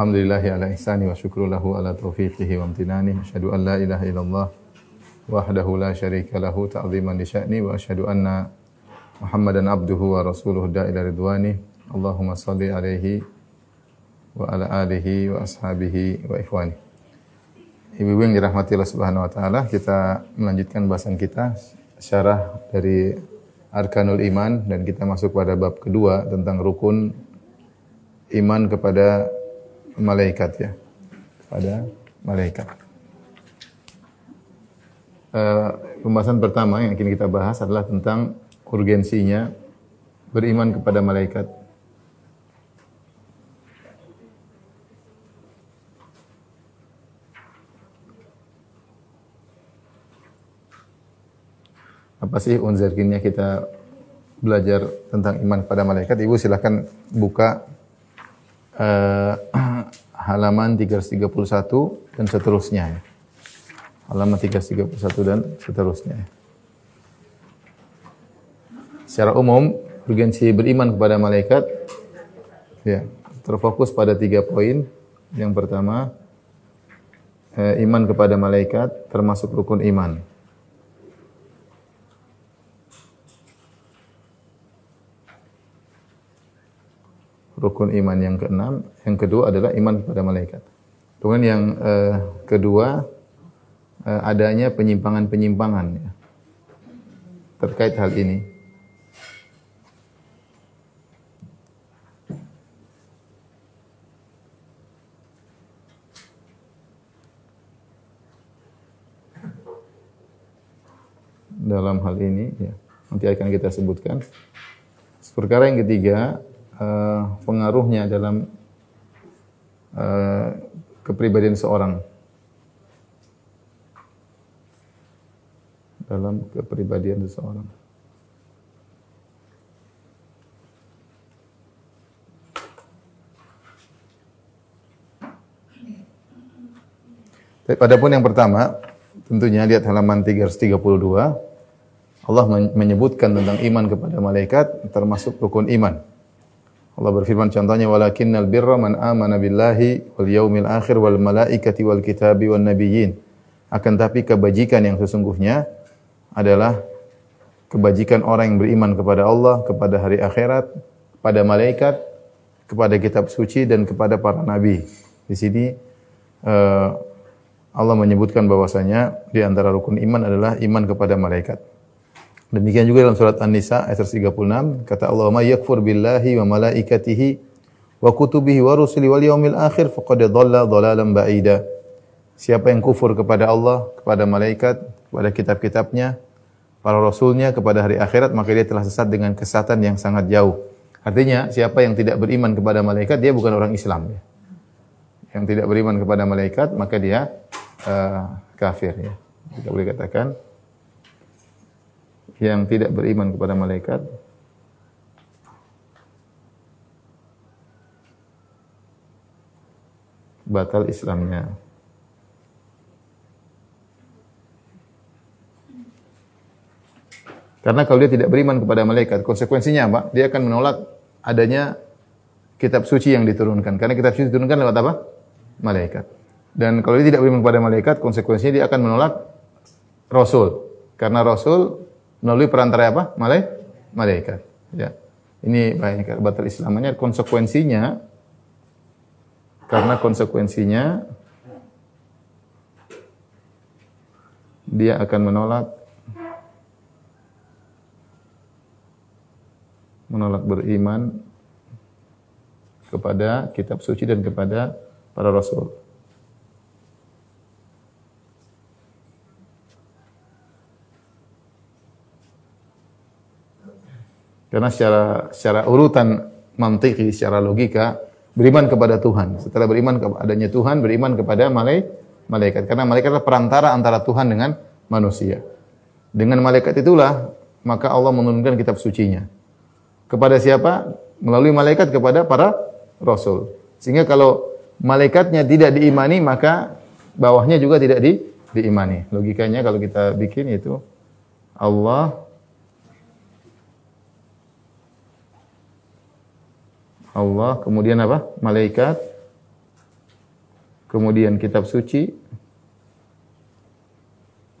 Alhamdulillahi ala ihsani wa syukru lahu ala taufiqihi wa amtinani. Asyhadu an la ilaha illallah wahdahu la syarika lahu ta'ziman li sya'ni wa asyhadu anna Muhammadan abduhu wa rasuluhu da'ila ridwani. Allahumma salli alaihi wa ala alihi wa ashabihi wa ikhwani. Ibu-ibu yang dirahmati Allah Subhanahu wa taala, kita melanjutkan bahasan kita syarah dari Arkanul Iman dan kita masuk pada bab kedua tentang rukun iman kepada malaikat ya. Kepada malaikat. Uh, pembahasan pertama yang akan kita bahas adalah tentang urgensinya beriman kepada malaikat. apa sih unzirkinnya kita belajar tentang iman kepada malaikat, Ibu silahkan buka uh, halaman 331 dan seterusnya ya. Halaman 331 dan seterusnya. ya. Secara umum, urgensi beriman kepada malaikat ya, terfokus pada tiga poin. Yang pertama, eh, iman kepada malaikat termasuk rukun iman. Rukun iman yang keenam, yang kedua adalah iman kepada malaikat. Kemudian yang eh, kedua eh, adanya penyimpangan-penyimpangan ya, terkait hal ini. Dalam hal ini ya, nanti akan kita sebutkan. Perkara yang ketiga uh, pengaruhnya dalam uh, kepribadian seorang dalam kepribadian seseorang. Adapun yang pertama, tentunya lihat halaman 332, Allah menyebutkan tentang iman kepada malaikat termasuk rukun iman. Allah berfirman contohnya walakinnal birra man amana billahi wal yaumil akhir wal malaikati wal kitabi wan nabiyyin. Akan tapi kebajikan yang sesungguhnya adalah kebajikan orang yang beriman kepada Allah, kepada hari akhirat, kepada malaikat, kepada kitab suci dan kepada para nabi. Di sini uh, Allah menyebutkan bahwasanya di antara rukun iman adalah iman kepada malaikat. Demikian juga dalam surat An-Nisa ayat 36 kata Allah ma yakfur billahi wa malaikatihi wa kutubihi wa rusuli wal yaumil akhir faqad dhalla dhalalan ba'ida. Siapa yang kufur kepada Allah, kepada malaikat, kepada kitab-kitabnya, para rasulnya, kepada hari akhirat, maka dia telah sesat dengan kesesatan yang sangat jauh. Artinya, siapa yang tidak beriman kepada malaikat, dia bukan orang Islam. Ya. Yang tidak beriman kepada malaikat, maka dia uh, kafir. Ya. Kita boleh katakan, yang tidak beriman kepada malaikat batal Islamnya. Karena kalau dia tidak beriman kepada malaikat, konsekuensinya apa? Dia akan menolak adanya kitab suci yang diturunkan. Karena kitab suci diturunkan lewat apa? Malaikat. Dan kalau dia tidak beriman kepada malaikat, konsekuensinya dia akan menolak Rasul. Karena Rasul melalui perantara apa? Malai malaikat. Ya. Ini banyak batal Islamnya konsekuensinya karena konsekuensinya dia akan menolak menolak beriman kepada kitab suci dan kepada para rasul. Karena secara secara urutan mantiki, secara logika, beriman kepada Tuhan. Setelah beriman kepada adanya Tuhan, beriman kepada malai, malaikat karena malaikat adalah perantara antara Tuhan dengan manusia. Dengan malaikat itulah maka Allah menurunkan kitab sucinya. Kepada siapa? Melalui malaikat kepada para rasul. Sehingga kalau malaikatnya tidak diimani maka bawahnya juga tidak di, diimani. Logikanya kalau kita bikin itu Allah Allah, kemudian apa? Malaikat, kemudian kitab suci,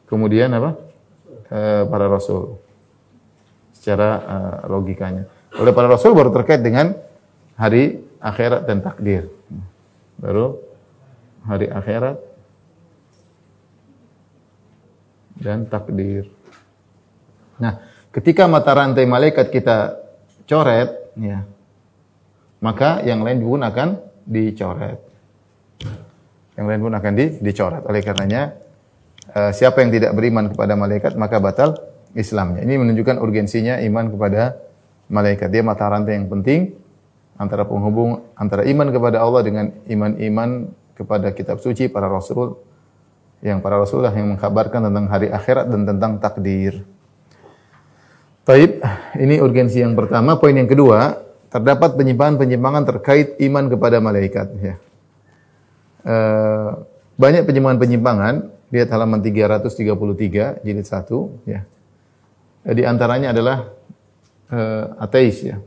kemudian apa? E, para rasul. Secara e, logikanya. Oleh para rasul baru terkait dengan hari akhirat dan takdir. Baru hari akhirat dan takdir. Nah, ketika mata rantai malaikat kita coret, ya, maka yang lain pun akan dicoret. Yang lain pun akan di, dicoret. Oleh karenanya, uh, siapa yang tidak beriman kepada malaikat, maka batal Islamnya. Ini menunjukkan urgensinya iman kepada malaikat. Dia mata rantai yang penting antara penghubung antara iman kepada Allah dengan iman-iman kepada kitab suci para rasul yang para rasul yang mengkabarkan tentang hari akhirat dan tentang takdir. Taib, ini urgensi yang pertama. Poin yang kedua, terdapat penyimpangan-penyimpangan terkait iman kepada malaikat. Ya. E, banyak penyimpangan-penyimpangan. Lihat halaman 333 jilid 1. Ya. E, di antaranya adalah e, ateis. Ya.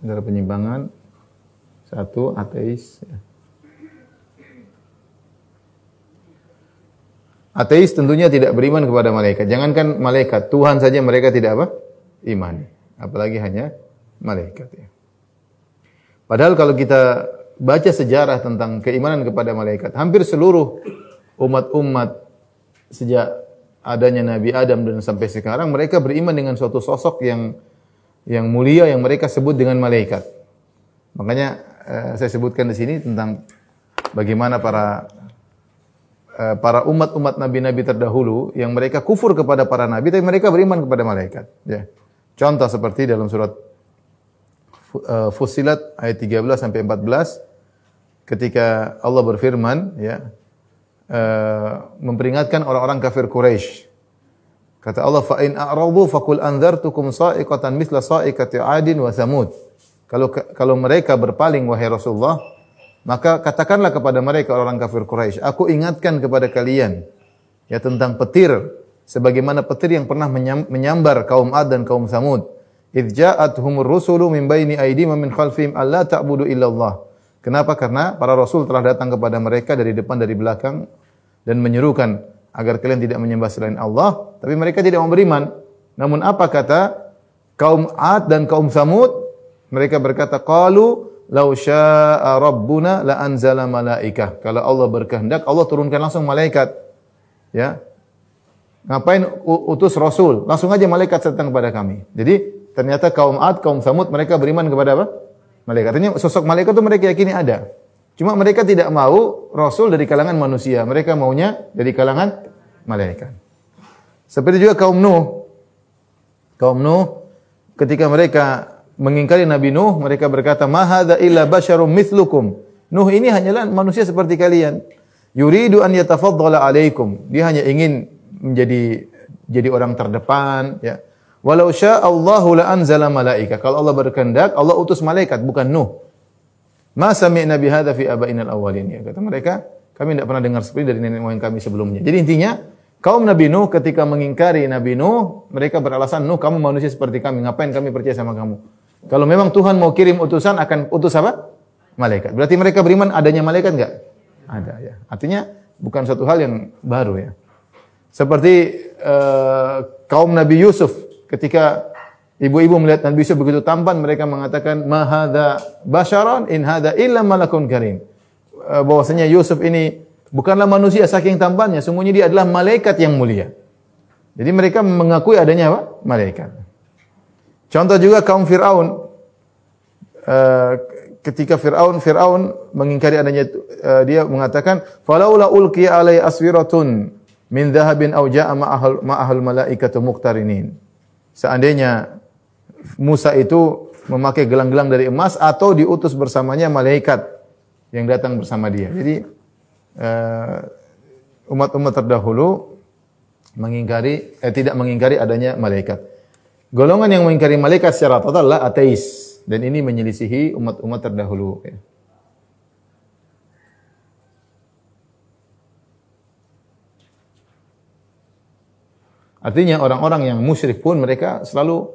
Ada penyimpangan. Satu, ateis. Ya. Ateis tentunya tidak beriman kepada malaikat. Jangankan malaikat, Tuhan saja mereka tidak apa? Iman. Apalagi hanya malaikat. Ya. Padahal kalau kita baca sejarah tentang keimanan kepada malaikat, hampir seluruh umat-umat sejak adanya Nabi Adam dan sampai sekarang mereka beriman dengan suatu sosok yang yang mulia yang mereka sebut dengan malaikat. Makanya eh, saya sebutkan di sini tentang bagaimana para para umat-umat nabi-nabi terdahulu yang mereka kufur kepada para nabi tapi mereka beriman kepada malaikat ya. Contoh seperti dalam surat uh, Fussilat ayat 13 sampai 14 ketika Allah berfirman ya uh, memperingatkan orang-orang kafir Quraisy. Kata Allah fa in a'radu faqul anzartukum sa'iqatan mithla sa'iqati 'adin wa Thamud. Kalau kalau mereka berpaling wahai Rasulullah, maka katakanlah kepada mereka orang kafir Quraisy, aku ingatkan kepada kalian ya tentang petir sebagaimana petir yang pernah menyambar kaum Ad dan kaum Samud. Idz ja'atuhumur rusulu min baini aydihim min khalfihim alla ta'budu illallah. Kenapa? Karena para rasul telah datang kepada mereka dari depan dari belakang dan menyerukan agar kalian tidak menyembah selain Allah, tapi mereka tidak mau beriman. Namun apa kata kaum Ad dan kaum Samud? Mereka berkata, "Qalu Lau syaa rabbuna la anzala malaikah. Kalau Allah berkehendak, Allah turunkan langsung malaikat. Ya. Ngapain utus rasul? Langsung aja malaikat datang kepada kami. Jadi ternyata kaum Ad, kaum Samud mereka beriman kepada apa? Malaikat. Artinya sosok malaikat itu mereka yakini ada. Cuma mereka tidak mau rasul dari kalangan manusia. Mereka maunya dari kalangan malaikat. Seperti juga kaum Nuh. Kaum Nuh ketika mereka mengingkari Nabi Nuh, mereka berkata, "Ma hadza illa basyarum mithlukum." Nuh ini hanyalah manusia seperti kalian. Yuridu an yatafaddala alaikum. Dia hanya ingin menjadi jadi orang terdepan, ya. Walau Allahu la anzala malaika. Kalau Allah berkehendak, Allah utus malaikat, bukan Nuh. Ma sami'na bi hadza fi abainal awwalin. Ya, kata mereka, kami tidak pernah dengar seperti dari nenek moyang kami sebelumnya. Jadi intinya, kaum Nabi Nuh ketika mengingkari Nabi Nuh, mereka beralasan, Nuh kamu manusia seperti kami, ngapain kami percaya sama kamu? Kalau memang Tuhan mau kirim utusan akan utus apa? Malaikat. Berarti mereka beriman adanya malaikat enggak? Ada ya. Artinya bukan suatu hal yang baru ya. Seperti uh, kaum Nabi Yusuf ketika ibu-ibu melihat Nabi Yusuf begitu tampan mereka mengatakan mahada basharan in hada illa malakun karim. Uh, bahwasanya Yusuf ini bukanlah manusia saking tampannya, sungguhnya dia adalah malaikat yang mulia. Jadi mereka mengakui adanya apa? Malaikat. Contoh juga kaum Fir'aun. Uh, ketika Fir'aun Fir'aun mengingkari adanya uh, dia mengatakan falaula alai aswiratun min dhahabin aw ja'a ma'ahul ma'ahul malaikatu muqtarinin. Seandainya Musa itu memakai gelang-gelang dari emas atau diutus bersamanya malaikat yang datang bersama dia. Jadi eh, umat-umat terdahulu mengingkari eh, tidak mengingkari adanya malaikat. Golongan yang mengingkari malaikat secara total adalah ateis dan ini menyelisihi umat-umat terdahulu. Ya. Artinya orang-orang yang musyrik pun mereka selalu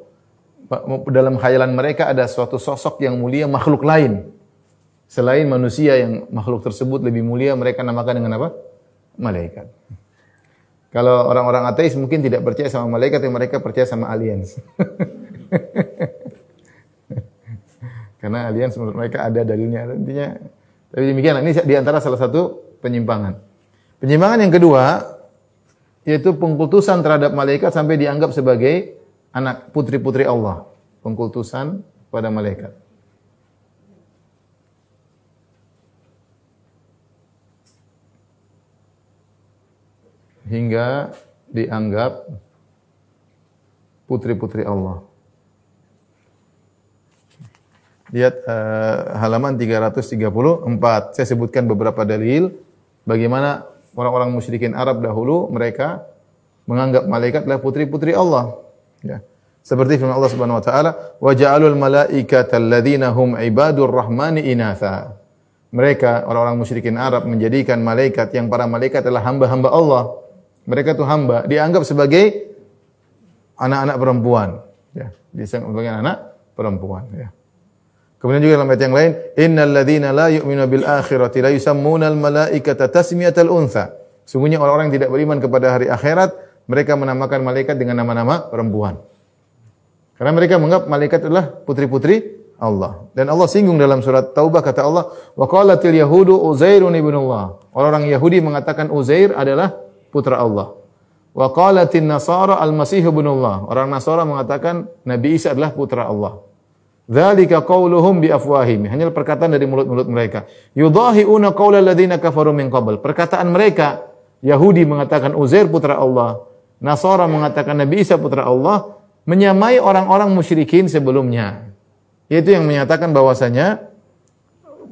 dalam khayalan mereka ada suatu sosok yang mulia makhluk lain. Selain manusia yang makhluk tersebut lebih mulia mereka namakan dengan apa? Malaikat. Kalau orang-orang ateis mungkin tidak percaya sama malaikat, yang mereka percaya sama aliens. Karena aliens menurut mereka ada dalilnya. Intinya, tapi demikian. Ini di antara salah satu penyimpangan. Penyimpangan yang kedua, yaitu pengkultusan terhadap malaikat sampai dianggap sebagai anak putri-putri Allah. Pengkultusan pada malaikat. Hingga dianggap putri-putri Allah. Lihat uh, halaman 334. Saya sebutkan beberapa dalil bagaimana orang-orang musyrikin Arab dahulu mereka menganggap malaikat adalah putri-putri Allah. Ya. Seperti firman Allah Subhanahu wa taala, "Wa ja'alul malaikata alladziina hum ibadur rahmani inatha." Mereka orang-orang musyrikin Arab menjadikan malaikat yang para malaikat adalah hamba-hamba Allah. Mereka itu hamba dianggap sebagai anak-anak perempuan, ya, dianggap sebagai anak perempuan, ya. Kemudian juga dalam ayat yang lain, innal ladzina la yu'minu bil akhirati la yusammuna al malaikata tasmiyatal untha. Sungguhnya orang-orang yang tidak beriman kepada hari akhirat, mereka menamakan malaikat dengan nama-nama perempuan. Karena mereka menganggap malaikat adalah putri-putri Allah. Dan Allah singgung dalam surat Taubah kata Allah, "Wa qalatil yahudu Uzairun ibnullah." Orang-orang Yahudi mengatakan Uzair adalah putra Allah. Wa qalatin nasara al-masih ibnullah. Orang Nasara mengatakan Nabi Isa adalah putra Allah. Dzalika qauluhum bi afwahim. Hanya perkataan dari mulut-mulut mereka. Yudahiuna qaulal ladzina kafaru min qabl. Perkataan mereka Yahudi mengatakan Uzair putra Allah, Nasara mengatakan Nabi Isa putra Allah, menyamai orang-orang musyrikin sebelumnya. Yaitu yang menyatakan bahwasanya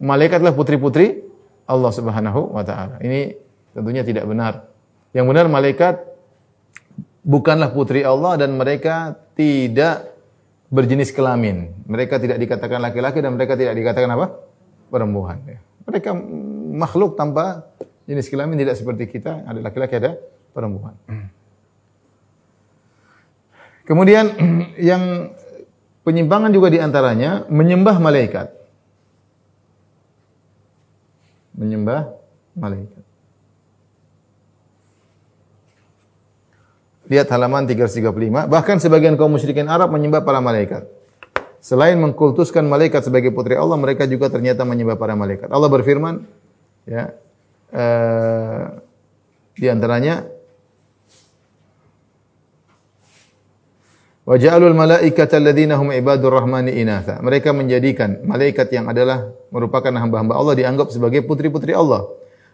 malaikatlah putri-putri Allah Subhanahu wa taala. Ini tentunya tidak benar. Yang benar malaikat bukanlah putri Allah dan mereka tidak berjenis kelamin. Mereka tidak dikatakan laki-laki dan mereka tidak dikatakan apa? Perempuan. Mereka makhluk tanpa jenis kelamin tidak seperti kita, ada laki-laki ada perempuan. Kemudian yang penyimpangan juga di antaranya menyembah malaikat. Menyembah malaikat. Lihat halaman 335. Bahkan sebagian kaum musyrikin Arab menyembah para malaikat. Selain mengkultuskan malaikat sebagai putri Allah, mereka juga ternyata menyembah para malaikat. Allah berfirman, ya, uh, di antaranya Wa ja'alul malaikata alladziina hum ibadur rahmani inatha. Mereka menjadikan malaikat yang adalah merupakan hamba-hamba Allah dianggap sebagai putri-putri Allah.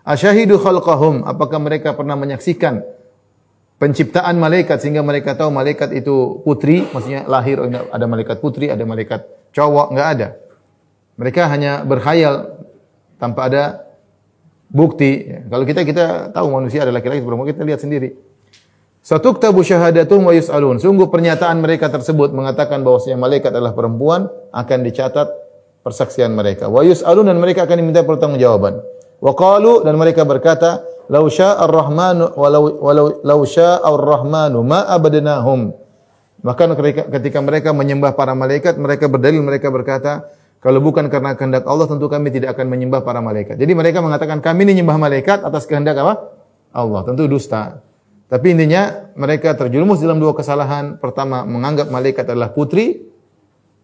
Asyahidu khalqahum, apakah mereka pernah menyaksikan penciptaan malaikat sehingga mereka tahu malaikat itu putri, maksudnya lahir ada malaikat putri, ada malaikat cowok, enggak ada. Mereka hanya berkhayal tanpa ada bukti. Ya, kalau kita kita tahu manusia adalah laki-laki perempuan, kita lihat sendiri. Satuktabu syahadatuhum wa yus'alun. Sungguh pernyataan mereka tersebut mengatakan bahwasanya malaikat adalah perempuan akan dicatat persaksian mereka. Wa yus'alun dan mereka akan diminta pertanggungjawaban. Wa qalu dan mereka berkata, "Lau syaa'a ar-rahmanu walau walau lau syaa'a ar-rahmanu ma abadnahum." Bahkan ketika mereka menyembah para malaikat, mereka berdalil mereka berkata, kalau bukan karena kehendak Allah, tentu kami tidak akan menyembah para malaikat. Jadi mereka mengatakan kami ini menyembah malaikat atas kehendak apa? Allah. Tentu dusta. Tapi intinya mereka terjerumus dalam dua kesalahan. Pertama, menganggap malaikat adalah putri.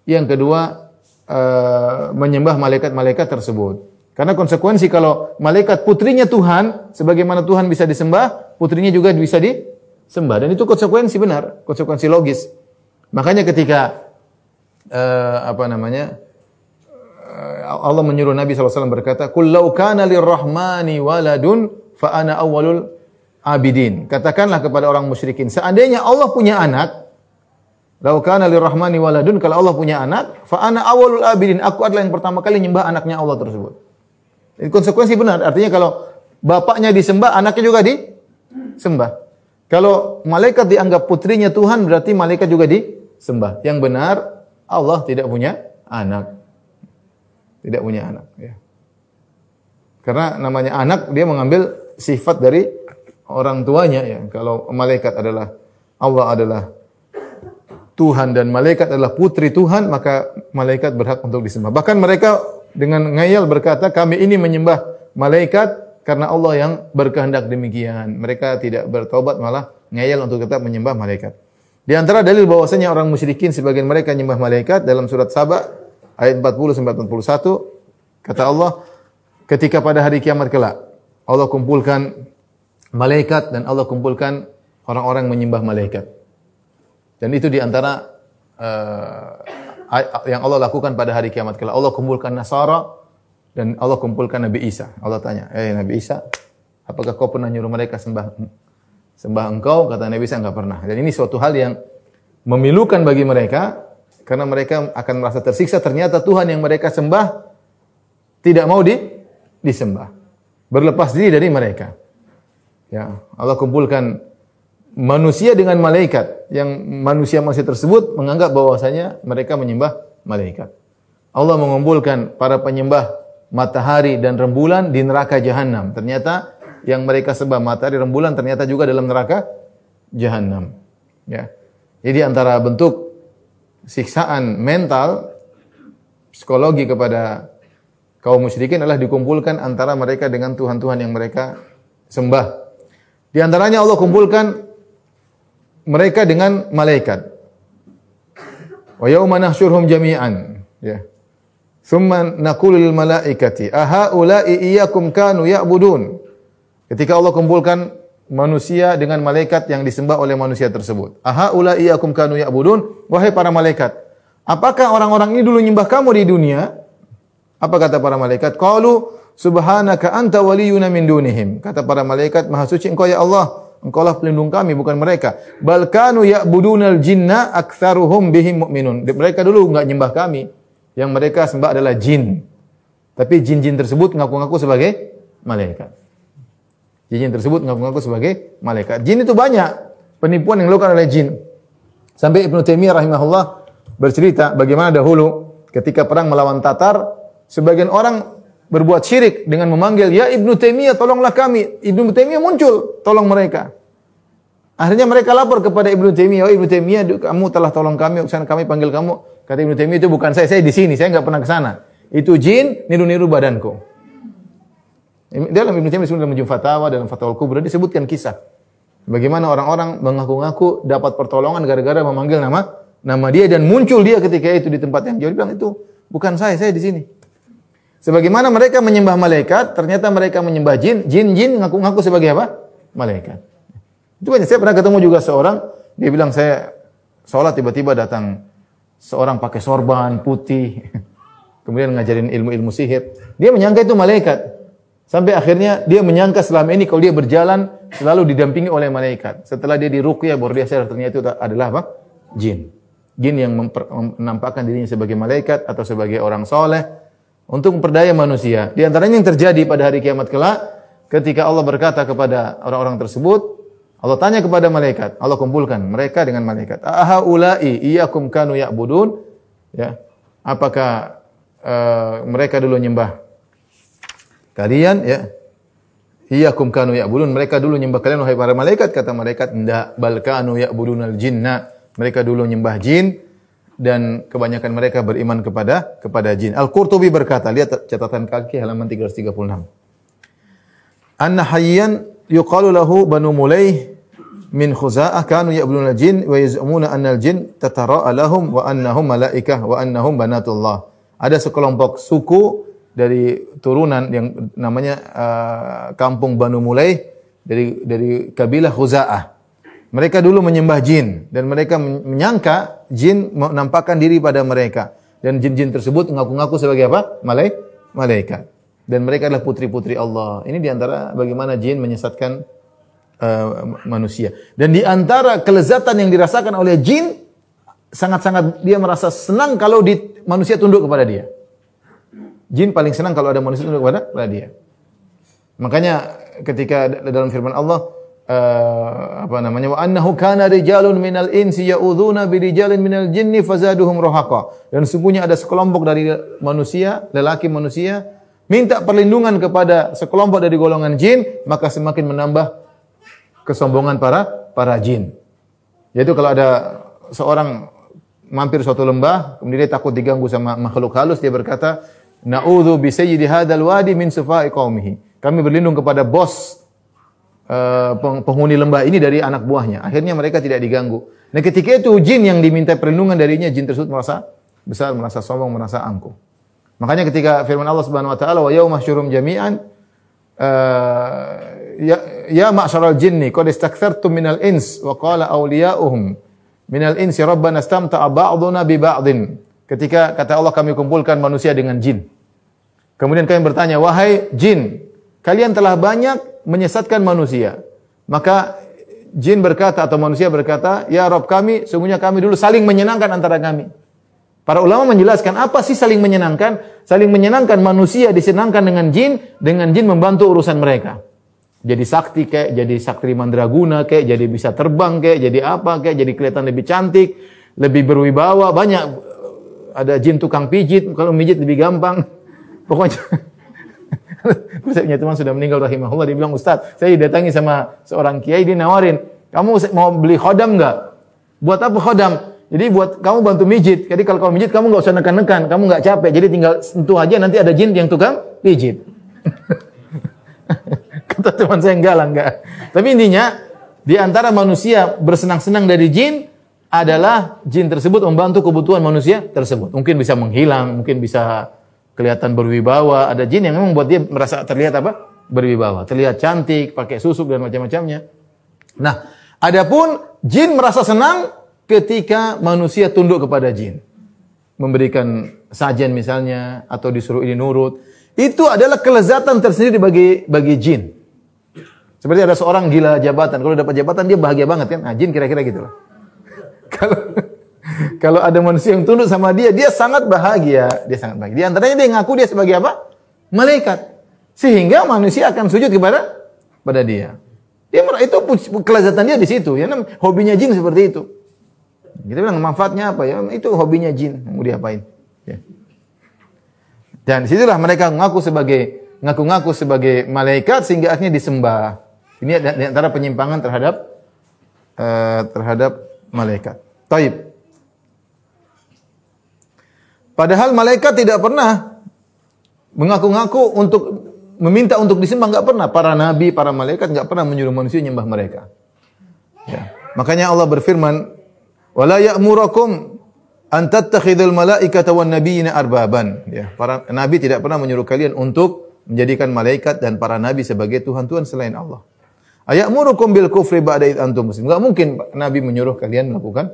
Yang kedua, uh, menyembah malaikat-malaikat tersebut. Karena konsekuensi kalau malaikat putrinya Tuhan, sebagaimana Tuhan bisa disembah, putrinya juga bisa disembah. Dan itu konsekuensi benar, konsekuensi logis. Makanya ketika uh, apa namanya uh, Allah menyuruh Nabi SAW berkata, "Kullau kana lirrahmani waladun fa ana abidin." Katakanlah kepada orang musyrikin, seandainya Allah punya anak, "Lau kana lirrahmani waladun," kalau Allah punya anak, fa ana awwalul abidin, aku adalah yang pertama kali nyembah anaknya Allah tersebut. Konsekuensi benar. Artinya kalau bapaknya disembah, anaknya juga disembah. Kalau malaikat dianggap putrinya Tuhan, berarti malaikat juga disembah. Yang benar, Allah tidak punya anak. Tidak punya anak. Ya. Karena namanya anak, dia mengambil sifat dari orang tuanya. Ya. Kalau malaikat adalah, Allah adalah Tuhan dan malaikat adalah putri Tuhan, maka malaikat berhak untuk disembah. Bahkan mereka dengan ngayal berkata, kami ini menyembah malaikat karena Allah yang berkehendak demikian. Mereka tidak bertobat malah ngayal untuk tetap menyembah malaikat. Di antara dalil bahwasanya orang musyrikin sebagian mereka menyembah malaikat dalam surat Saba ayat 40 sampai 41 kata Allah ketika pada hari kiamat kelak Allah kumpulkan malaikat dan Allah kumpulkan orang-orang menyembah malaikat. Dan itu di antara uh, yang Allah lakukan pada hari kiamat kelak. Allah kumpulkan Nasara dan Allah kumpulkan Nabi Isa. Allah tanya, "Eh Nabi Isa, apakah kau pernah nyuruh mereka sembah sembah engkau?" Kata Nabi Isa, "Enggak pernah." Dan ini suatu hal yang memilukan bagi mereka karena mereka akan merasa tersiksa ternyata Tuhan yang mereka sembah tidak mau di, disembah. Berlepas diri dari mereka. Ya, Allah kumpulkan manusia dengan malaikat yang manusia-manusia tersebut menganggap bahwasanya mereka menyembah malaikat. Allah mengumpulkan para penyembah matahari dan rembulan di neraka jahanam. Ternyata yang mereka sembah matahari rembulan ternyata juga dalam neraka jahanam. Ya. Jadi antara bentuk siksaan mental psikologi kepada kaum musyrikin adalah dikumpulkan antara mereka dengan tuhan-tuhan yang mereka sembah. Di antaranya Allah kumpulkan mereka dengan malaikat. Wa yauma nahsyurhum jami'an. Ya. Thumma naqulu lil malaikati, "Aha ulai iyyakum kanu ya'budun?" Ketika Allah kumpulkan manusia dengan malaikat yang disembah oleh manusia tersebut. Aha ulai iyyakum kanu ya'budun? Wahai para malaikat, apakah orang-orang ini dulu nyembah kamu di dunia? Apa kata para malaikat? Qalu subhanaka anta waliyuna min dunihim. Kata para malaikat, Maha suci Engkau ya Allah Engkaulah pelindung kami bukan mereka. Bal kanu ya'budunal jinna aktsaruhum bihim mu'minun. Mereka dulu enggak nyembah kami. Yang mereka sembah adalah jin. Tapi jin-jin tersebut ngaku-ngaku sebagai malaikat. Jin-jin tersebut ngaku-ngaku sebagai malaikat. Jin itu banyak penipuan yang dilakukan oleh jin. Sampai Ibnu Taimiyah rahimahullah bercerita bagaimana dahulu ketika perang melawan Tatar, sebagian orang berbuat syirik dengan memanggil, "Ya Ibnu Taimiyah, tolonglah kami." Ibnu Taimiyah muncul, tolong mereka. Akhirnya mereka lapor kepada Ibnu Taimiyah, "Oh Ibnu Taimiyah, kamu telah tolong kami, usaha kami panggil kamu." Kata Ibnu Taimiyah, "Itu bukan saya, saya di sini, saya enggak pernah ke sana. Itu jin niru-niru badanku." Dalam Ibnu Taimiyah dalam Fatawa dalam Fatwa Al-Kubra disebutkan kisah bagaimana orang-orang mengaku-ngaku dapat pertolongan gara-gara memanggil nama nama dia dan muncul dia ketika itu di tempat yang jauh. Bilang itu bukan saya, saya di sini. Sebagaimana mereka menyembah malaikat, ternyata mereka menyembah jin. Jin-jin ngaku-ngaku sebagai apa? Malaikat. Itu banyak. Saya pernah ketemu juga seorang, dia bilang saya sholat tiba-tiba datang seorang pakai sorban putih, kemudian ngajarin ilmu-ilmu sihir. Dia menyangka itu malaikat. Sampai akhirnya dia menyangka selama ini kalau dia berjalan selalu didampingi oleh malaikat. Setelah dia diruqyah baru dia sadar ternyata itu adalah apa? Jin. Jin yang menampakkan dirinya sebagai malaikat atau sebagai orang soleh untuk memperdaya manusia. Di antaranya yang terjadi pada hari kiamat kelak ketika Allah berkata kepada orang-orang tersebut, Allah tanya kepada malaikat, Allah kumpulkan mereka dengan malaikat. Aha ulai iyyakum kanu ya'budun? Ya. Apakah uh, mereka dulu nyembah kalian ya? Iyyakum kanu ya'budun? Mereka dulu nyembah kalian wahai para malaikat kata malaikat, "Enggak, bal kanu ya'budunal jinna." Mereka dulu nyembah jin dan kebanyakan mereka beriman kepada kepada jin. Al-Qurtubi berkata, lihat catatan kaki halaman 336. Anna hayyan yuqalu lahu Banu Mulaih min Khuza'ah kanu ya'buduna jin wa yaz'umuna anna al-jin tatara'a lahum wa annahum malaikah wa annahum banatullah. Ada sekelompok suku dari turunan yang namanya uh, kampung Banu Mulaih dari dari kabilah Khuza'ah. Mereka dulu menyembah jin dan mereka menyangka jin menampakkan diri pada mereka dan jin-jin tersebut mengaku-ngaku sebagai apa? Malai malaikat. Dan mereka adalah putri-putri Allah. Ini di antara bagaimana jin menyesatkan uh, manusia. Dan di antara kelezatan yang dirasakan oleh jin sangat-sangat dia merasa senang kalau di, manusia tunduk kepada dia. Jin paling senang kalau ada manusia tunduk kepada, kepada dia. Makanya ketika dalam firman Allah uh, apa namanya wa annahu kana rijalun minal insi ya'udzuuna bi rijalin minal jinni fazaduhum rahaqa. Dan sungguhnya ada sekelompok dari manusia, lelaki manusia minta perlindungan kepada sekelompok dari golongan jin, maka semakin menambah kesombongan para para jin. Yaitu kalau ada seorang mampir suatu lembah, kemudian dia takut diganggu sama makhluk halus, dia berkata, Na'udzu bi sayyidi hadzal wadi min sufa'i qaumihi. Kami berlindung kepada bos penghuni lembah ini dari anak buahnya. Akhirnya mereka tidak diganggu. Nah, ketika itu jin yang diminta perlindungan darinya, jin tersebut merasa besar, merasa sombong, merasa angkuh. Makanya ketika firman Allah Subhanahu wa taala wa yauma syurum jami'an uh, ya ya ma'syaral jinni qad istakthartum minal ins wa qala awliya'uhum minal insi rabbana istamta'a ba'duna bi ba'din ketika kata Allah kami kumpulkan manusia dengan jin. Kemudian kami bertanya, wahai jin, kalian telah banyak menyesatkan manusia. Maka jin berkata atau manusia berkata, ya Rob kami, sungguhnya kami dulu saling menyenangkan antara kami. Para ulama menjelaskan apa sih saling menyenangkan? Saling menyenangkan manusia disenangkan dengan jin, dengan jin membantu urusan mereka. Jadi sakti kayak, jadi sakti mandraguna kayak, jadi bisa terbang kayak, jadi apa kayak, jadi kelihatan lebih cantik, lebih berwibawa, banyak ada jin tukang pijit, kalau pijit lebih gampang. Pokoknya punya teman sudah meninggal rahimahullah, dia bilang, Ustaz, saya didatangi sama seorang kiai, dia nawarin, kamu mau beli khodam nggak? Buat apa khodam? Jadi buat kamu bantu mijit. Jadi kalau kamu mijit, kamu nggak usah nekan-nekan, kamu nggak capek. Jadi tinggal sentuh aja, nanti ada jin yang tukang pijit. Kata teman saya enggak lah, enggak. Tapi intinya, di antara manusia bersenang-senang dari jin, adalah jin tersebut membantu kebutuhan manusia tersebut. Mungkin bisa menghilang, mungkin bisa kelihatan berwibawa. Ada jin yang memang buat dia merasa terlihat apa? Berwibawa, terlihat cantik, pakai susuk dan macam-macamnya. Nah, adapun jin merasa senang ketika manusia tunduk kepada jin. Memberikan sajian misalnya atau disuruh ini nurut. Itu adalah kelezatan tersendiri bagi bagi jin. Seperti ada seorang gila jabatan, kalau dapat jabatan dia bahagia banget kan? Nah, jin kira-kira gitu loh. Kalau kalau ada manusia yang tunduk sama dia, dia sangat bahagia. Dia sangat bahagia. Di antaranya dia ngaku dia sebagai apa? Malaikat. Sehingga manusia akan sujud kepada pada dia. Dia itu kelezatan dia di situ. Ya, hobinya jin seperti itu. Kita bilang manfaatnya apa ya? Itu hobinya jin. Mau diapain? Ya. Dan di situlah mereka ngaku sebagai ngaku-ngaku sebagai malaikat sehingga akhirnya disembah. Ini di antara penyimpangan terhadap uh, terhadap malaikat. Taib. Padahal malaikat tidak pernah mengaku-ngaku untuk meminta untuk disembah nggak pernah. Para nabi, para malaikat nggak pernah menyuruh manusia menyembah mereka. Ya. Makanya Allah berfirman, "Wala ya'murakum an tattakhidul malaikata wan nabiyina arbaban." Ya, para nabi tidak pernah menyuruh kalian untuk menjadikan malaikat dan para nabi sebagai tuhan-tuhan selain Allah. Ayamurukum bil kufri ba'da id antum muslim. Enggak mungkin Nabi menyuruh kalian melakukan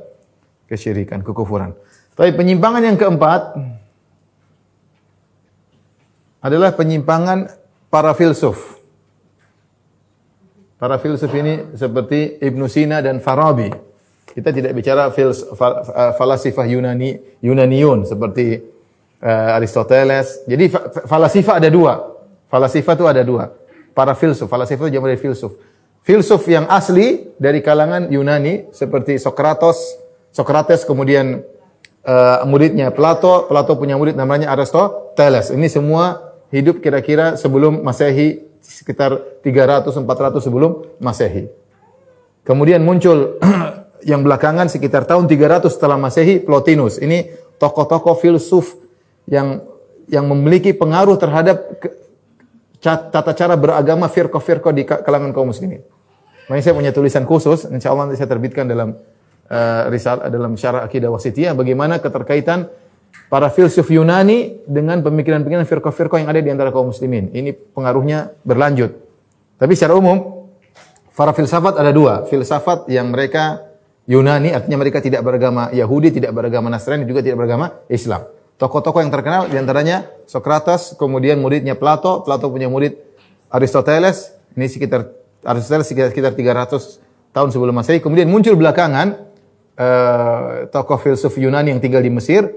kesyirikan, kekufuran. Tapi penyimpangan yang keempat adalah penyimpangan para filsuf. Para filsuf ini seperti Ibn Sina dan Farabi. Kita tidak bicara fils, fal, falasifah Yunani, Yunaniun seperti uh, Aristoteles. Jadi falasifah ada dua. Falasifah itu ada dua. Para filsuf, falasifah itu jamaah dari filsuf filsuf yang asli dari kalangan Yunani seperti Sokrates, Sokrates kemudian uh, muridnya Plato, Plato punya murid namanya Aristoteles. Ini semua hidup kira-kira sebelum Masehi sekitar 300 400 sebelum Masehi. Kemudian muncul yang belakangan sekitar tahun 300 setelah Masehi Plotinus. Ini tokoh-tokoh filsuf yang yang memiliki pengaruh terhadap tata cara beragama firqah-firqah di kalangan kaum muslimin. Makanya saya punya tulisan khusus, insya Allah nanti saya terbitkan dalam uh, risal dalam syarah akidah wasitiyah bagaimana keterkaitan para filsuf Yunani dengan pemikiran-pemikiran firqah-firqah yang ada di antara kaum muslimin. Ini pengaruhnya berlanjut. Tapi secara umum para filsafat ada dua, filsafat yang mereka Yunani artinya mereka tidak beragama Yahudi, tidak beragama Nasrani, juga tidak beragama Islam. Tokoh-tokoh yang terkenal di antaranya Socrates, kemudian muridnya Plato, Plato punya murid Aristoteles, ini sekitar Aristoteles sekitar 300 tahun sebelum Masehi. Kemudian muncul belakangan uh, tokoh filsuf Yunani yang tinggal di Mesir,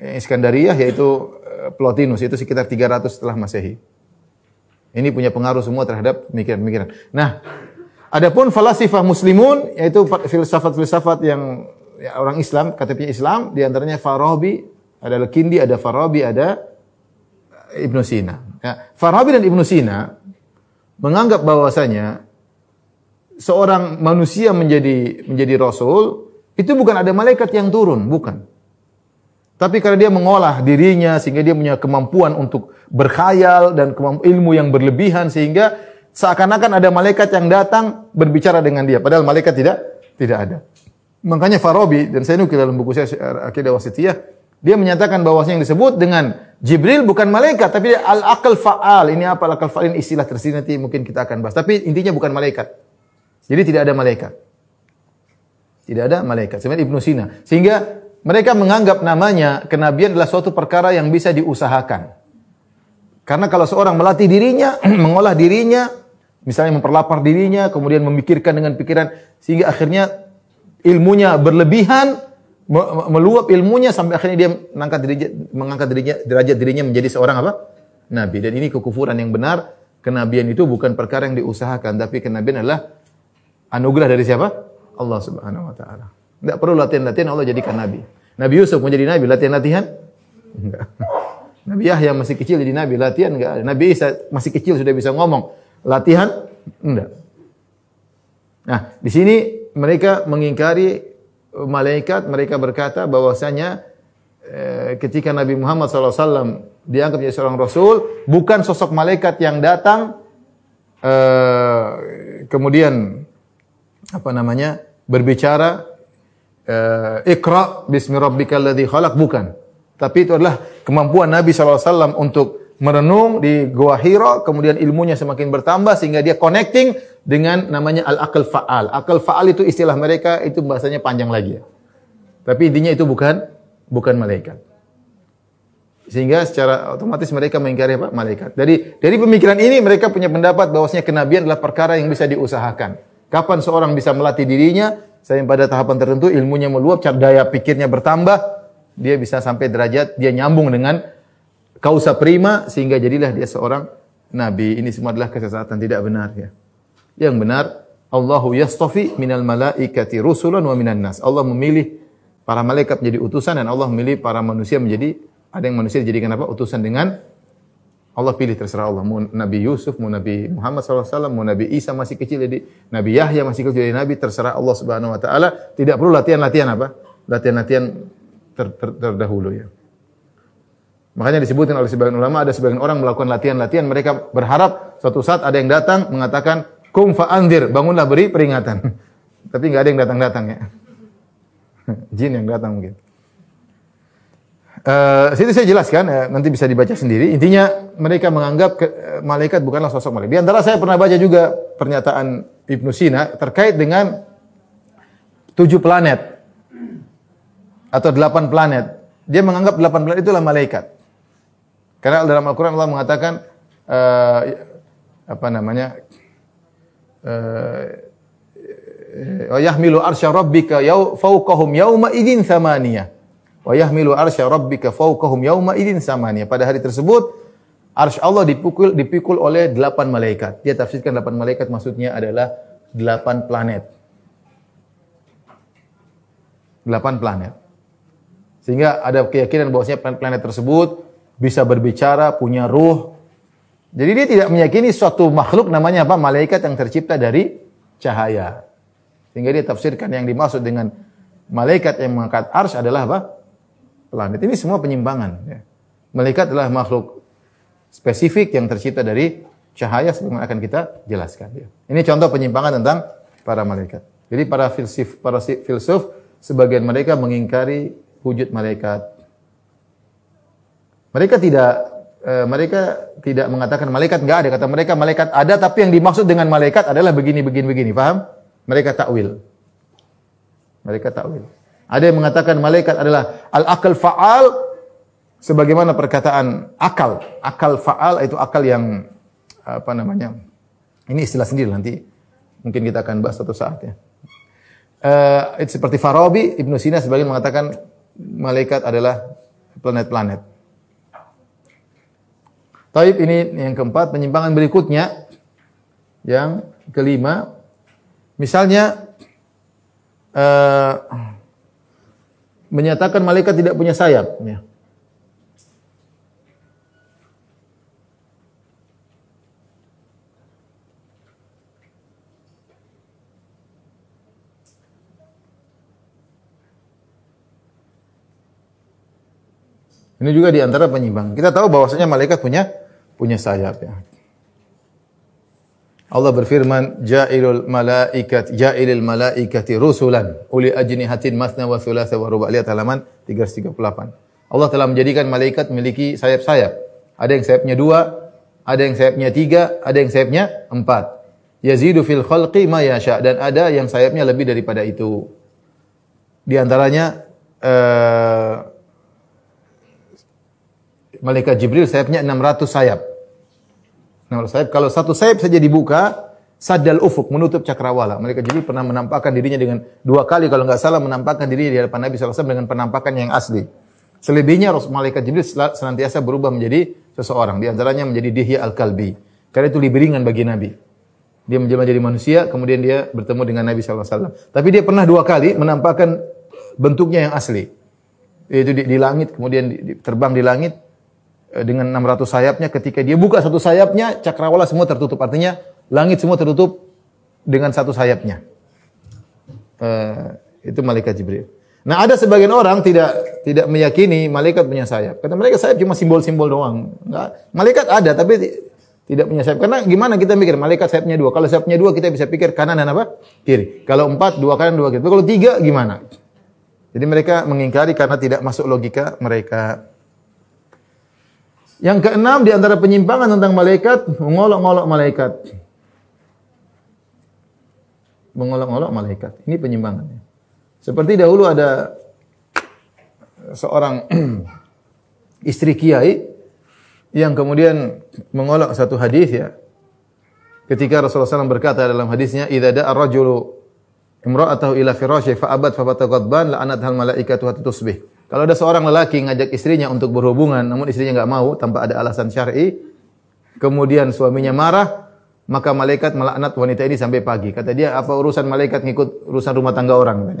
eh, Iskandariyah yaitu eh, Plotinus itu sekitar 300 setelah Masehi. Ini punya pengaruh semua terhadap pemikiran-pemikiran. Nah, adapun falasifah muslimun yaitu filsafat-filsafat yang ya, orang Islam, KTP Islam, di antaranya Farabi, ada Al-Kindi, ada Farabi, ada Ibnu Sina. Ya, Farabi dan Ibnu Sina menganggap bahwasanya seorang manusia menjadi menjadi rasul itu bukan ada malaikat yang turun, bukan. Tapi karena dia mengolah dirinya sehingga dia punya kemampuan untuk berkhayal dan ilmu yang berlebihan sehingga seakan-akan ada malaikat yang datang berbicara dengan dia padahal malaikat tidak tidak ada. Makanya Farabi dan saya nukil dalam buku saya Akidah Wasitiyah dia menyatakan bahwa yang disebut dengan Jibril bukan malaikat tapi al-aqal fa'al. Ini apa al-aqal fa'al ini istilah tersendiri nanti mungkin kita akan bahas. Tapi intinya bukan malaikat. Jadi tidak ada malaikat. Tidak ada malaikat. Sebenarnya Ibnu Sina. Sehingga mereka menganggap namanya kenabian adalah suatu perkara yang bisa diusahakan. Karena kalau seorang melatih dirinya, mengolah dirinya, misalnya memperlapar dirinya, kemudian memikirkan dengan pikiran sehingga akhirnya ilmunya berlebihan, meluap ilmunya sampai akhirnya dia mengangkat dirinya, mengangkat dirinya derajat dirinya menjadi seorang apa? Nabi. Dan ini kekufuran yang benar. Kenabian itu bukan perkara yang diusahakan, tapi kenabian adalah anugerah dari siapa? Allah Subhanahu wa taala. Tidak perlu latihan-latihan Allah jadikan nabi. Nabi Yusuf mau jadi nabi, latihan-latihan? Enggak. Nabi Yahya masih kecil jadi nabi, latihan enggak. Nabi Isa masih kecil sudah bisa ngomong, latihan? Enggak. Nah, di sini mereka mengingkari malaikat, mereka berkata bahwasanya eh, ketika Nabi Muhammad SAW dianggap menjadi seorang rasul, bukan sosok malaikat yang datang eh, kemudian apa namanya berbicara uh, Iqra bismi rabbikal ladzi khalaq bukan. Tapi itu adalah kemampuan Nabi SAW untuk merenung di Gua Hira, kemudian ilmunya semakin bertambah sehingga dia connecting dengan namanya al-aqal fa'al. Akal fa'al itu istilah mereka, itu bahasanya panjang lagi ya. Tapi intinya itu bukan bukan malaikat. Sehingga secara otomatis mereka mengingkari apa? Malaikat. Dari dari pemikiran ini mereka punya pendapat bahwasanya kenabian adalah perkara yang bisa diusahakan. Kapan seorang bisa melatih dirinya sampai pada tahapan tertentu ilmunya meluap, daya pikirnya bertambah, dia bisa sampai derajat dia nyambung dengan kausa prima sehingga jadilah dia seorang nabi. Ini semua adalah kesesatan tidak benar ya. Yang benar Allahu yastafi minal malaikati rusulan wa minan nas. Allah memilih para malaikat menjadi utusan dan Allah memilih para manusia menjadi ada yang manusia dijadikan apa? utusan dengan Allah pilih terserah Allah. Mau Nabi Yusuf, mau Nabi Muhammad SAW, mau Nabi Isa masih kecil jadi Nabi Yahya masih kecil jadi Nabi, terserah Allah Subhanahu Wa Taala. Tidak perlu latihan-latihan apa? Latihan-latihan ter, ter, terdahulu ya. Makanya disebutkan oleh sebagian ulama ada sebagian orang melakukan latihan-latihan mereka berharap suatu saat ada yang datang mengatakan kum fa'andir, bangunlah beri peringatan. Tapi nggak ada yang datang-datang ya. Jin yang datang mungkin. Uh, situ saya jelaskan, uh, nanti bisa dibaca sendiri. Intinya mereka menganggap ke, uh, malaikat bukanlah sosok malaikat. Di antara saya pernah baca juga pernyataan Ibnu Sina terkait dengan tujuh planet atau delapan planet. Dia menganggap delapan planet itulah malaikat. Karena dalam Al-Quran Allah mengatakan uh, apa namanya uh, yahmilu arsya rabbika yaw, fawqahum yawma idin thamaniyah Wa yahmilu arsya rabbika fawqahum yauma idzin samania. Pada hari tersebut arsy Allah dipukul dipikul oleh delapan malaikat. Dia tafsirkan delapan malaikat maksudnya adalah delapan planet. Delapan planet. Sehingga ada keyakinan bahwasanya planet-planet tersebut bisa berbicara, punya ruh. Jadi dia tidak meyakini suatu makhluk namanya apa? Malaikat yang tercipta dari cahaya. Sehingga dia tafsirkan yang dimaksud dengan malaikat yang mengangkat ars adalah apa? Planet. Ini semua penyimpangan. Ya. Malaikat adalah makhluk spesifik yang tercipta dari cahaya sebagaimana akan kita jelaskan. Ya. Ini contoh penyimpangan tentang para malaikat. Jadi para filsuf, para filsuf sebagian mereka mengingkari wujud malaikat. Mereka tidak e, mereka tidak mengatakan malaikat enggak ada. Kata mereka malaikat ada tapi yang dimaksud dengan malaikat adalah begini begini begini. Paham? Mereka takwil. Mereka takwil. Ada yang mengatakan malaikat adalah al-akal fa'al sebagaimana perkataan akal. Akal fa'al itu akal yang apa namanya? Ini istilah sendiri nanti mungkin kita akan bahas suatu saat ya. Uh, itu seperti Farabi, Ibnu Sina sebagian mengatakan malaikat adalah planet-planet. Taib ini yang keempat, penyimpangan berikutnya yang kelima misalnya eh, menyatakan malaikat tidak punya sayap ya. Ini juga di antara penyimpangan. Kita tahu bahwasanya malaikat punya punya sayap ya. Allah berfirman, "Ja'ilul malaikat ja'ilil malaikati rusulan uli ajnihatin masna wa thulatha wa ruba'." Lihat halaman 338. Allah telah menjadikan malaikat memiliki sayap-sayap. Ada yang sayapnya dua, ada yang sayapnya tiga, ada yang sayapnya empat. Yazidu fil khalqi ma yasha dan ada yang sayapnya lebih daripada itu. Di antaranya uh, malaikat Jibril sayapnya 600 sayap. 600 sayap. Kalau satu sayap saja dibuka, sadal ufuk, menutup cakrawala. Malaikat Jibril pernah menampakkan dirinya dengan dua kali kalau nggak salah menampakkan dirinya di hadapan Nabi SAW dengan penampakan yang asli. Selebihnya malaikat Jibril senantiasa berubah menjadi seseorang. Di antaranya menjadi Dihya al-Kalbi. Karena itu lebih ringan bagi Nabi. Dia menjelma jadi manusia, kemudian dia bertemu dengan Nabi SAW. Tapi dia pernah dua kali menampakkan bentuknya yang asli. Yaitu di, di langit, kemudian di, di, terbang di langit, dengan 600 sayapnya ketika dia buka satu sayapnya cakrawala semua tertutup artinya langit semua tertutup dengan satu sayapnya uh, itu malaikat Jibril. Nah ada sebagian orang tidak tidak meyakini malaikat punya sayap. Kata mereka sayap cuma simbol-simbol doang. Enggak. Malaikat ada tapi tidak punya sayap. Karena gimana kita mikir malaikat sayapnya dua. Kalau sayapnya dua kita bisa pikir kanan dan apa? Kiri. Kalau empat dua kanan dua kiri. Tapi kalau tiga gimana? Jadi mereka mengingkari karena tidak masuk logika mereka. Yang keenam di antara penyimpangan tentang malaikat, mengolok-olok malaikat. Mengolok-olok malaikat. Ini penyimpangannya. Seperti dahulu ada seorang istri kiai yang kemudian mengolok satu hadis ya. Ketika Rasulullah SAW berkata dalam hadisnya, "Idza da'a ar-rajulu imra'atahu ila firasyi fa abad fa la'anat hal malaikatu hatta tusbih." Kalau ada seorang lelaki ngajak istrinya untuk berhubungan, namun istrinya nggak mau tanpa ada alasan syar'i, kemudian suaminya marah, maka malaikat melaknat wanita ini sampai pagi. Kata dia, apa urusan malaikat ngikut urusan rumah tangga orang?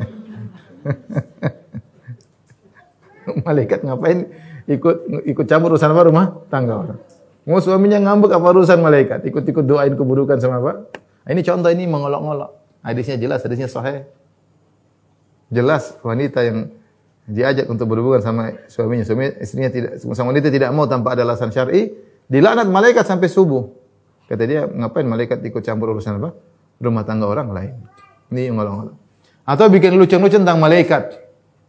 malaikat ngapain ikut ikut campur urusan apa rumah tangga orang? Mau suaminya ngambek apa urusan malaikat? Ikut-ikut doain keburukan sama apa? Nah, ini contoh ini mengolok-olok. Hadisnya jelas, hadisnya sahih. Jelas wanita yang diajak untuk berhubungan sama suaminya, suami istrinya tidak sama wanita tidak mau tanpa ada alasan syar'i, dilaknat malaikat sampai subuh. Kata dia, ngapain malaikat ikut campur urusan apa? Rumah tangga orang lain. Ini ngolong-ngolong. Atau bikin lucu-lucu tentang malaikat.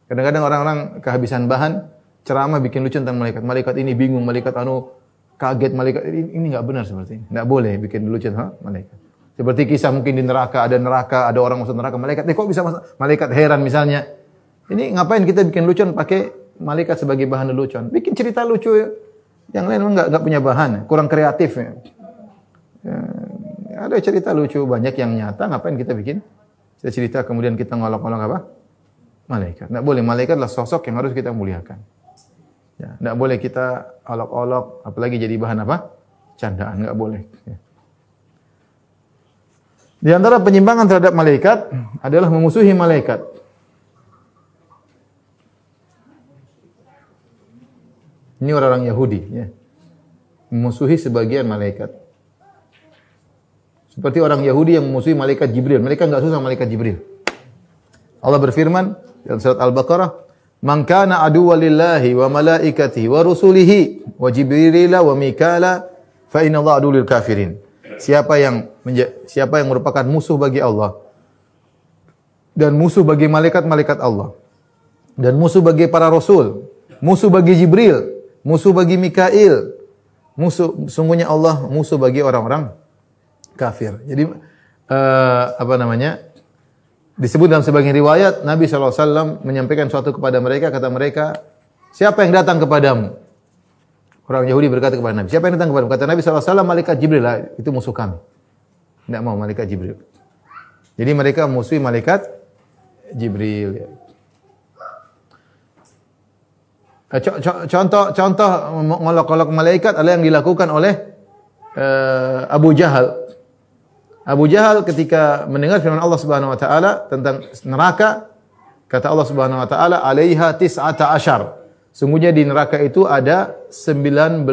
Kadang-kadang orang-orang kehabisan bahan, ceramah bikin lucu tentang malaikat. Malaikat ini bingung, malaikat anu kaget, malaikat ini enggak benar seperti ini. Enggak boleh bikin lucu tentang malaikat. Seperti kisah mungkin di neraka, ada neraka, ada orang masuk neraka, malaikat, eh kok bisa masuk? Malaikat heran misalnya. Ini ngapain kita bikin lucuan pakai malaikat sebagai bahan lucuan? Bikin cerita lucu ya. Yang lain enggak enggak punya bahan, kurang kreatif ya. ya. Ada cerita lucu banyak yang nyata, ngapain kita bikin? Kita cerita kemudian kita ngolok-ngolok apa? Malaikat. Enggak boleh, malaikat adalah sosok yang harus kita muliakan. Ya, enggak boleh kita olok-olok, apalagi jadi bahan apa? Candaan, enggak boleh. Ya. Di antara penyimpangan terhadap malaikat adalah memusuhi malaikat. Ini orang-orang Yahudi ya. Memusuhi sebagian malaikat. Seperti orang Yahudi yang memusuhi malaikat Jibril. Mereka enggak susah malaikat Jibril. Allah berfirman dalam surat Al-Baqarah, "Man kana aduwwan lillahi wa malaikatihi wa rusulihi wa Jibril wa Mikala fa inna Allah aduwwul kafirin." Siapa yang siapa yang merupakan musuh bagi Allah dan musuh bagi malaikat-malaikat Allah dan musuh bagi para rasul, musuh bagi Jibril, musuh bagi Mikail, musuh sungguhnya Allah musuh bagi orang-orang kafir. Jadi uh, apa namanya? Disebut dalam sebagian riwayat Nabi SAW menyampaikan suatu kepada mereka kata mereka siapa yang datang kepadamu? Orang Yahudi berkata kepada Nabi, siapa yang datang kepadamu? Kata Nabi SAW, malaikat Jibril lah, itu musuh kami. Tidak mau malaikat Jibril. Jadi mereka musuhi malaikat Jibril. Ya. Contoh contoh mengolok-olok malaikat adalah yang dilakukan oleh eh, Abu Jahal. Abu Jahal ketika mendengar firman Allah Subhanahu wa taala tentang neraka, kata Allah Subhanahu wa taala, "Alaiha tis'ata asyar." Sungguhnya di neraka itu ada 19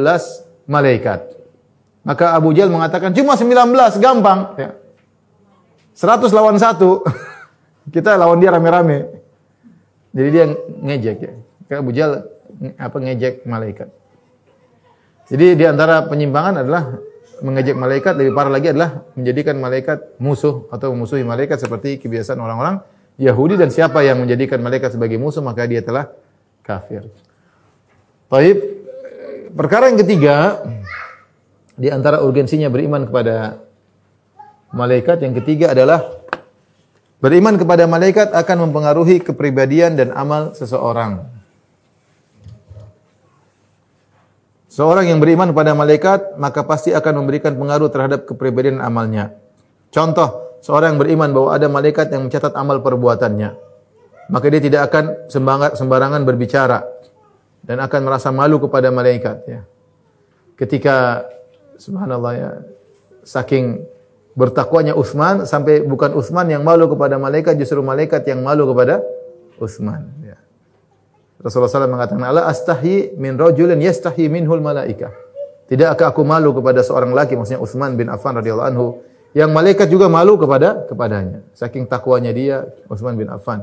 malaikat. Maka Abu Jahal mengatakan, "Cuma 19, gampang." Ya. 100 lawan 1. Kita lawan dia rame-rame. Jadi dia ngejek ya. Abu Jahal apa ngejek malaikat. Jadi di antara penyimpangan adalah mengejek malaikat, lebih parah lagi adalah menjadikan malaikat musuh atau memusuhi malaikat seperti kebiasaan orang-orang Yahudi dan siapa yang menjadikan malaikat sebagai musuh maka dia telah kafir. Taib. Perkara yang ketiga di antara urgensinya beriman kepada malaikat yang ketiga adalah beriman kepada malaikat akan mempengaruhi kepribadian dan amal seseorang. Seorang yang beriman kepada malaikat maka pasti akan memberikan pengaruh terhadap kepribadian amalnya. Contoh, seorang yang beriman bahwa ada malaikat yang mencatat amal perbuatannya. Maka dia tidak akan sembarang- sembarangan berbicara dan akan merasa malu kepada malaikat ya. Ketika subhanallah ya saking bertakwanya Utsman sampai bukan Utsman yang malu kepada malaikat justru malaikat yang malu kepada Utsman. Rasulullah SAW mengatakan, "Allah astahi min rajulin yastahi minhul malaika." Tidakkah aku malu kepada seorang laki, maksudnya Utsman bin Affan radhiyallahu anhu, yang malaikat juga malu kepada kepadanya. Saking takwanya dia, Utsman bin Affan.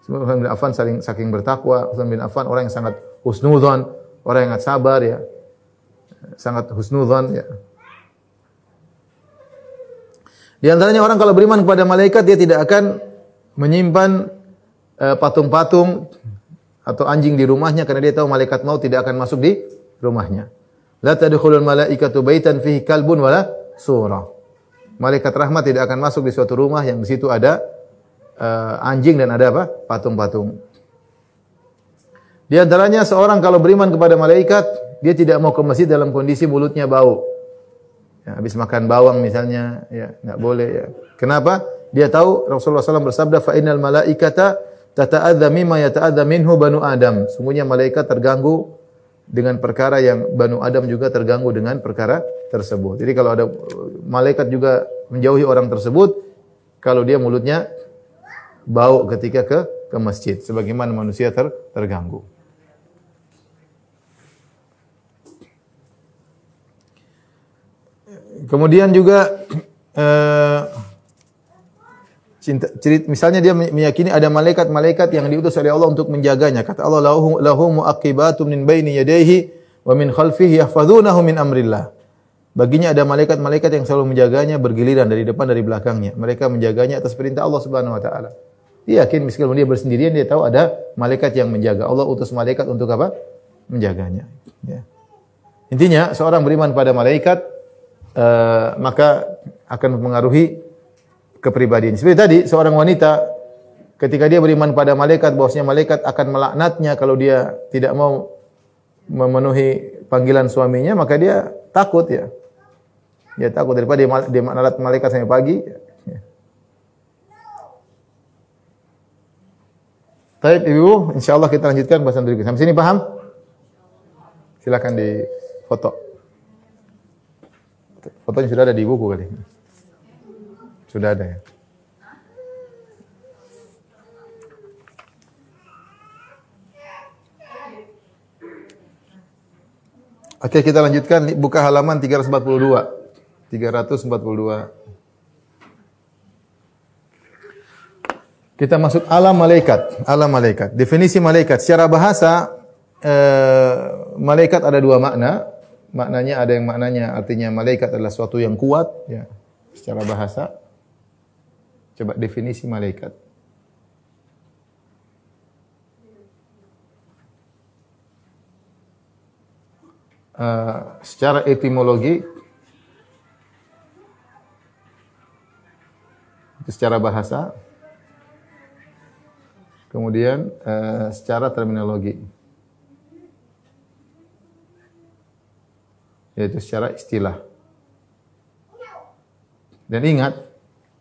Utsman bin Affan saling saking bertakwa, Utsman bin Affan orang yang sangat husnudzon, orang yang sangat sabar ya. Sangat husnudzon ya. Di antaranya orang kalau beriman kepada malaikat dia tidak akan menyimpan eh, patung-patung atau anjing di rumahnya karena dia tahu malaikat maut tidak akan masuk di rumahnya. La tadkhulul malaikatu baitan fihi kalbun wala surah. Malaikat rahmat tidak akan masuk di suatu rumah yang di situ ada eh, anjing dan ada apa? patung-patung. Di antaranya seorang kalau beriman kepada malaikat, dia tidak mau ke masjid dalam kondisi mulutnya bau. Ya, habis makan bawang misalnya, ya nggak boleh ya. Kenapa? Dia tahu Rasulullah SAW bersabda, fa innal malaikata tata'adza mimma yata'adza minhu banu Adam. Sungguhnya malaikat terganggu dengan perkara yang banu Adam juga terganggu dengan perkara tersebut. Jadi kalau ada malaikat juga menjauhi orang tersebut, kalau dia mulutnya bau ketika ke ke masjid, sebagaimana manusia ter, terganggu. Kemudian juga eh, cinta, cerit, misalnya dia meyakini ada malaikat-malaikat yang diutus oleh Allah untuk menjaganya. Kata Allah, lahu, lahu muaqibatun min baini yadayhi wa min khalfihi yahfazunahu min amrillah. Baginya ada malaikat-malaikat yang selalu menjaganya bergiliran dari depan dari belakangnya. Mereka menjaganya atas perintah Allah Subhanahu wa taala. Dia yakin meskipun dia bersendirian dia tahu ada malaikat yang menjaga. Allah utus malaikat untuk apa? Menjaganya. Ya. Intinya seorang beriman pada malaikat eh, maka akan mempengaruhi kepribadian. Seperti tadi seorang wanita ketika dia beriman pada malaikat bahwasanya malaikat akan melaknatnya kalau dia tidak mau memenuhi panggilan suaminya maka dia takut ya. Dia takut daripada dia, dia nalat malaikat sampai pagi. Ya. Baik Ibu, insyaallah kita lanjutkan bahasan berikutnya. Sampai sini paham? Silakan di foto. Fotonya sudah ada di buku kali. Sudah ada ya. Oke, kita lanjutkan buka halaman 342. 342. Kita masuk alam malaikat. Alam malaikat. Definisi malaikat secara bahasa eh, malaikat ada dua makna. Maknanya ada yang maknanya artinya malaikat adalah suatu yang kuat ya. Secara bahasa. Coba definisi malaikat. Eh, secara etimologi secara bahasa kemudian eh, secara terminologi yaitu secara istilah dan ingat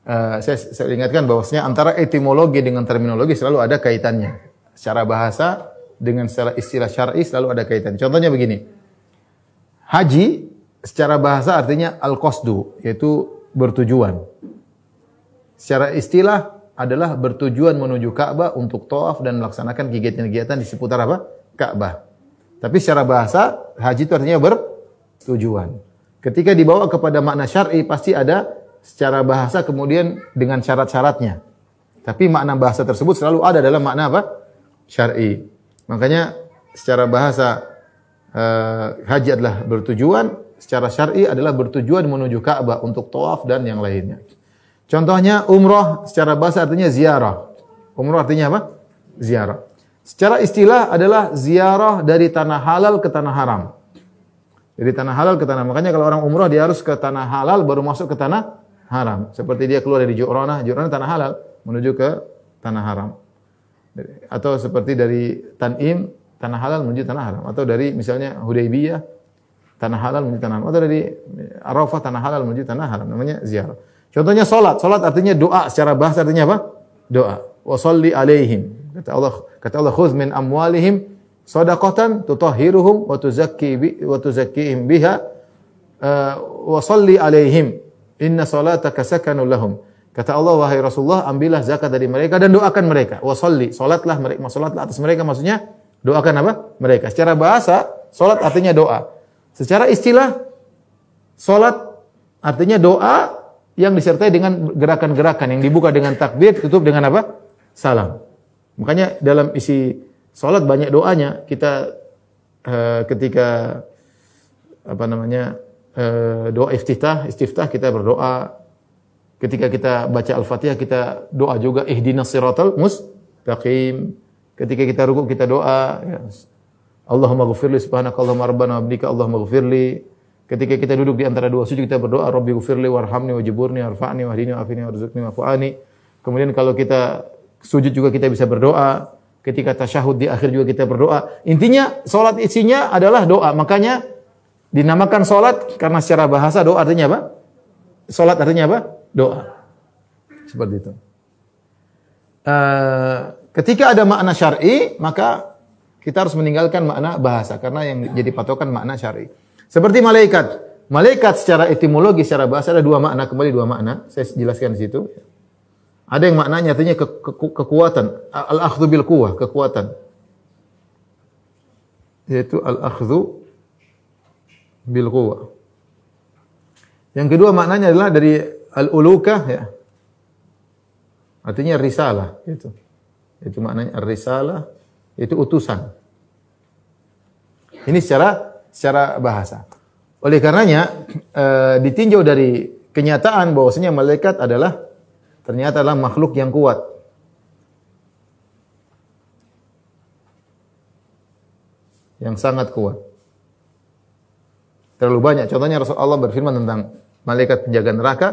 eh, saya, saya ingatkan bahwasanya antara etimologi dengan terminologi selalu ada kaitannya secara bahasa dengan secara istilah syar'i selalu ada kaitan. Contohnya begini. Haji secara bahasa artinya al-qasdu, yaitu bertujuan. Secara istilah adalah bertujuan menuju Ka'bah untuk tawaf dan melaksanakan kegiatan-kegiatan di seputar apa? Ka'bah. Tapi secara bahasa haji itu artinya bertujuan. Ketika dibawa kepada makna syar'i pasti ada secara bahasa kemudian dengan syarat-syaratnya. Tapi makna bahasa tersebut selalu ada dalam makna apa? Syar'i. Makanya secara bahasa uh, haji adalah bertujuan, secara syar'i adalah bertujuan menuju Ka'bah untuk tawaf dan yang lainnya. Contohnya umrah secara bahasa artinya ziarah. Umrah artinya apa? Ziarah. Secara istilah adalah ziarah dari tanah halal ke tanah haram. Jadi tanah halal ke tanah. Makanya kalau orang umrah dia harus ke tanah halal baru masuk ke tanah haram. Seperti dia keluar dari Ju'rana, Ju'rana tanah halal menuju ke tanah haram. Atau seperti dari Tanim, tanah halal menuju tanah haram. Atau dari misalnya Hudaybiyah, tanah halal menuju tanah haram. Atau dari Arafah, tanah halal menuju tanah haram. Namanya ziarah. Contohnya solat. Solat artinya doa. Secara bahasa artinya apa? Doa. Wa salli alaihim. Kata Allah, kata Allah, khuz min amwalihim sadaqatan tutahhiruhum wa tuzakki wa tuzakkihim biha uh, wa salli alaihim inna salataka sakanun lahum. Kata Allah wahai Rasulullah ambillah zakat dari mereka dan doakan mereka. Wa salli salatlah mereka salatlah atas mereka maksudnya doakan apa? Mereka. Secara bahasa salat artinya doa. Secara istilah salat artinya doa yang disertai dengan gerakan-gerakan yang dibuka dengan takbir tutup dengan apa? Salam. Makanya dalam isi Salat banyak doanya. Kita uh, ketika apa namanya doa iftitah, istiftah kita berdoa. Ketika kita baca Al-Fatihah kita doa juga ihdinas siratal mustaqim. Ketika kita rukuk kita doa ya. Allahumma ghfirli subhanakallahumma rabbana wa bihamdika Allahumma ghfirli. Ketika kita duduk di antara dua sujud kita berdoa Rabbi ghfirli warhamni wajiburni warfa'ni wahdini wa'afini warzuqni wa'fu'ani. Kemudian kalau kita sujud juga kita bisa berdoa ketika tasyahud di akhir juga kita berdoa. Intinya salat isinya adalah doa. Makanya dinamakan salat karena secara bahasa doa artinya apa? Salat artinya apa? Doa. Seperti itu. Uh, ketika ada makna syar'i, maka kita harus meninggalkan makna bahasa karena yang jadi patokan makna syar'i. Seperti malaikat. Malaikat secara etimologi, secara bahasa ada dua makna, kembali dua makna. Saya jelaskan di situ. Ada yang maknanya artinya ke, ke, kekuatan, al-akhdhu bil quwwah, kekuatan. Yaitu al-akhdhu bil quwwah. Yang kedua maknanya adalah dari al-ulukah ya. Artinya risalah itu. Itu maknanya risalah itu utusan. Ini secara secara bahasa. Oleh karenanya e, ditinjau dari kenyataan bahwasanya malaikat adalah ternyata adalah makhluk yang kuat. Yang sangat kuat. Terlalu banyak. Contohnya Rasulullah berfirman tentang malaikat penjaga neraka.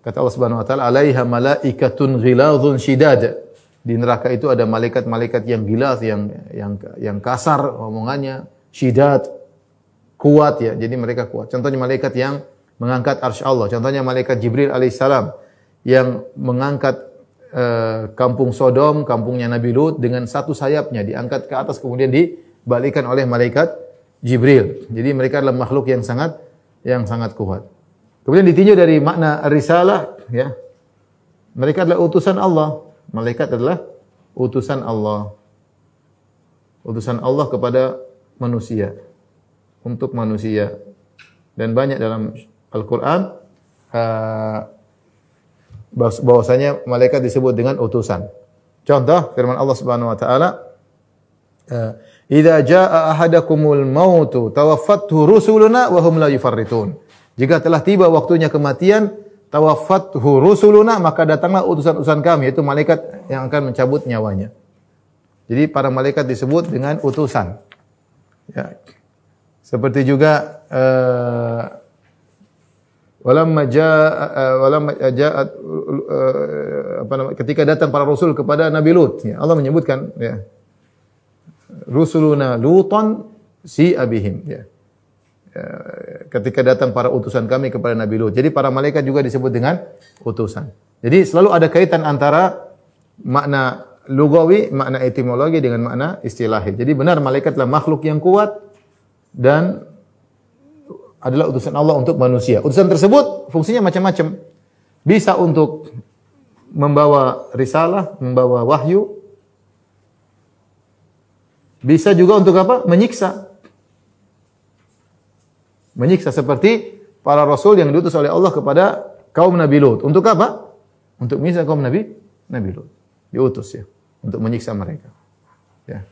Kata Allah Subhanahu wa taala, "Alaiha malaikatun ghilazun shidad." Di neraka itu ada malaikat-malaikat yang gilas, yang yang yang kasar omongannya, shidad, kuat ya. Jadi mereka kuat. Contohnya malaikat yang mengangkat arsy Allah. Contohnya malaikat Jibril alaihissalam yang mengangkat uh, kampung Sodom, kampungnya Nabi Lut dengan satu sayapnya diangkat ke atas kemudian dibalikan oleh malaikat Jibril. Jadi mereka adalah makhluk yang sangat yang sangat kuat. Kemudian ditinjau dari makna risalah ya. Mereka adalah utusan Allah. Malaikat adalah utusan Allah. Utusan Allah kepada manusia. Untuk manusia. Dan banyak dalam Al-Qur'an uh, bahwasanya malaikat disebut dengan utusan. Contoh firman Allah Subhanahu wa taala eh, Idza jaa ahadakumul mautu tawaffathu rusuluna wa hum la yufarritun. Jika telah tiba waktunya kematian, tawaffathu rusuluna maka datanglah utusan-utusan kami yaitu malaikat yang akan mencabut nyawanya. Jadi para malaikat disebut dengan utusan. Ya. Seperti juga uh, Walamma jaa walamma ja'at apa namanya ketika datang para rasul kepada Nabi Lut ya, Allah menyebutkan ya rusuluna lutan si abihim ya. ya. ketika datang para utusan kami kepada Nabi Lut. Jadi para malaikat juga disebut dengan utusan. Jadi selalu ada kaitan antara makna lugawi, makna etimologi dengan makna istilahi. Jadi benar malaikat adalah makhluk yang kuat dan adalah utusan Allah untuk manusia. Utusan tersebut fungsinya macam-macam. Bisa untuk membawa risalah, membawa wahyu. Bisa juga untuk apa? Menyiksa. Menyiksa seperti para rasul yang diutus oleh Allah kepada kaum Nabi Lut. Untuk apa? Untuk menyiksa kaum Nabi Nabi Lut. Diutus ya untuk menyiksa mereka. Ya.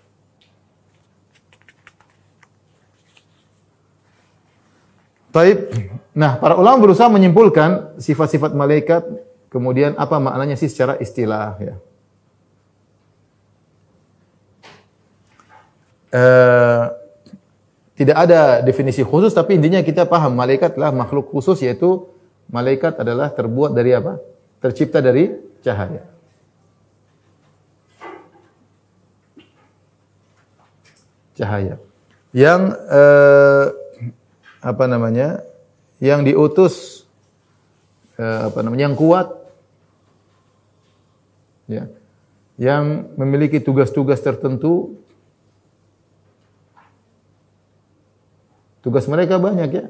Taib. Nah, para ulama berusaha menyimpulkan sifat-sifat malaikat, kemudian apa maknanya sih secara istilah ya. Uh, tidak ada definisi khusus tapi intinya kita paham malaikat adalah makhluk khusus yaitu malaikat adalah terbuat dari apa? Tercipta dari cahaya. Cahaya. Yang eh, apa namanya? Yang diutus eh, apa namanya? Yang kuat ya. Yang memiliki tugas-tugas tertentu Tugas mereka banyak ya.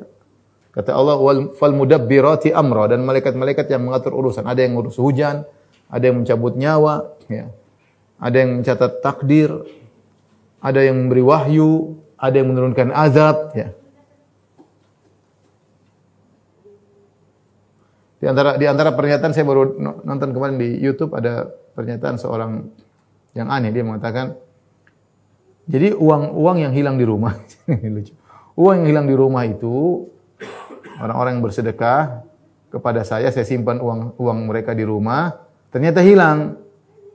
Kata Allah wal fal mudabbirati amra dan malaikat-malaikat yang mengatur urusan. Ada yang ngurus hujan, ada yang mencabut nyawa, ya. Ada yang mencatat takdir, ada yang memberi wahyu, ada yang menurunkan azab, ya. Di antara di antara pernyataan saya baru nonton kemarin di YouTube ada pernyataan seorang yang aneh dia mengatakan jadi uang uang yang hilang di rumah lucu. Uang yang hilang di rumah itu orang-orang yang bersedekah kepada saya saya simpan uang uang mereka di rumah ternyata hilang.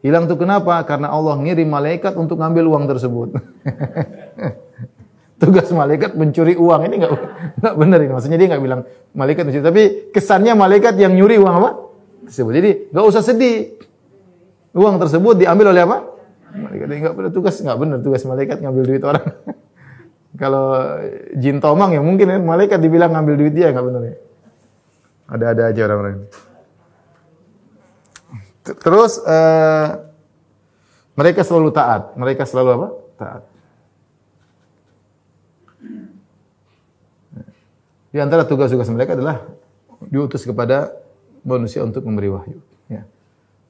Hilang itu kenapa? Karena Allah ngirim malaikat untuk ngambil uang tersebut. Tugas malaikat mencuri uang ini enggak enggak benar ini. Maksudnya dia enggak bilang malaikat mencuri, tapi kesannya malaikat yang nyuri uang apa? Tersebut. Jadi enggak usah sedih. Uang tersebut diambil oleh apa? Malaikat enggak benar tugas enggak benar tugas malaikat ngambil duit orang. Kalau jin tomang ya mungkin ya, malaikat dibilang ngambil duit dia enggak benar ya. Ada-ada aja orang-orang. Terus uh, mereka selalu taat. Mereka selalu apa? Taat. Di antara tugas-tugas mereka adalah diutus kepada manusia untuk memberi wahyu. Ya.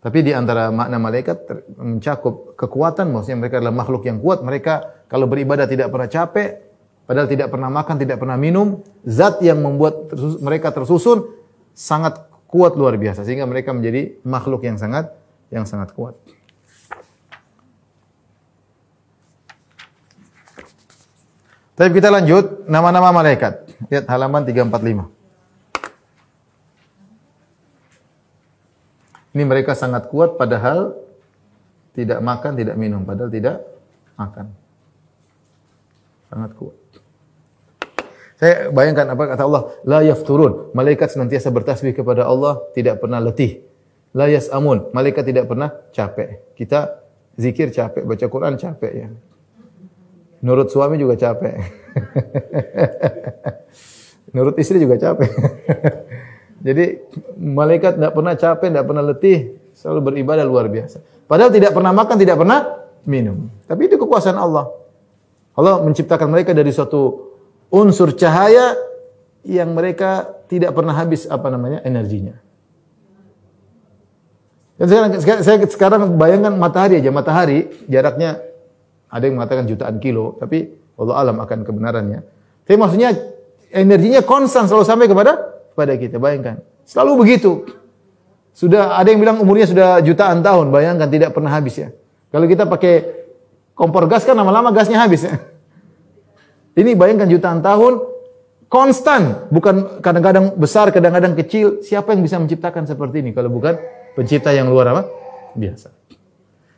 Tapi di antara makna malaikat mencakup kekuatan, maksudnya mereka adalah makhluk yang kuat. Mereka kalau beribadah tidak pernah capek, padahal tidak pernah makan, tidak pernah minum. Zat yang membuat mereka tersusun sangat kuat luar biasa sehingga mereka menjadi makhluk yang sangat yang sangat kuat. Tapi kita lanjut nama-nama malaikat. Lihat halaman 345. Ini mereka sangat kuat padahal tidak makan, tidak minum, padahal tidak makan. Sangat kuat. Saya bayangkan apa kata Allah, la yafturun. Malaikat senantiasa bertasbih kepada Allah, tidak pernah letih. La yasamun. Malaikat tidak pernah capek. Kita zikir capek, baca Quran capek ya. Nurut suami juga capek. Nurut istri juga capek. Jadi malaikat tidak pernah capek, tidak pernah letih, selalu beribadah luar biasa. Padahal tidak pernah makan, tidak pernah minum. Tapi itu kekuasaan Allah. Allah menciptakan mereka dari suatu unsur cahaya yang mereka tidak pernah habis apa namanya energinya. Dan sekarang, saya sekarang bayangkan matahari aja, matahari jaraknya ada yang mengatakan jutaan kilo, tapi Allah alam akan kebenarannya. Tapi maksudnya energinya konstan selalu sampai kepada kepada kita. Bayangkan, selalu begitu. Sudah ada yang bilang umurnya sudah jutaan tahun, bayangkan tidak pernah habis ya. Kalau kita pakai kompor gas kan lama-lama gasnya habis ya. Ini bayangkan jutaan tahun konstan, bukan kadang-kadang besar, kadang-kadang kecil. Siapa yang bisa menciptakan seperti ini kalau bukan pencipta yang luar apa? Biasa.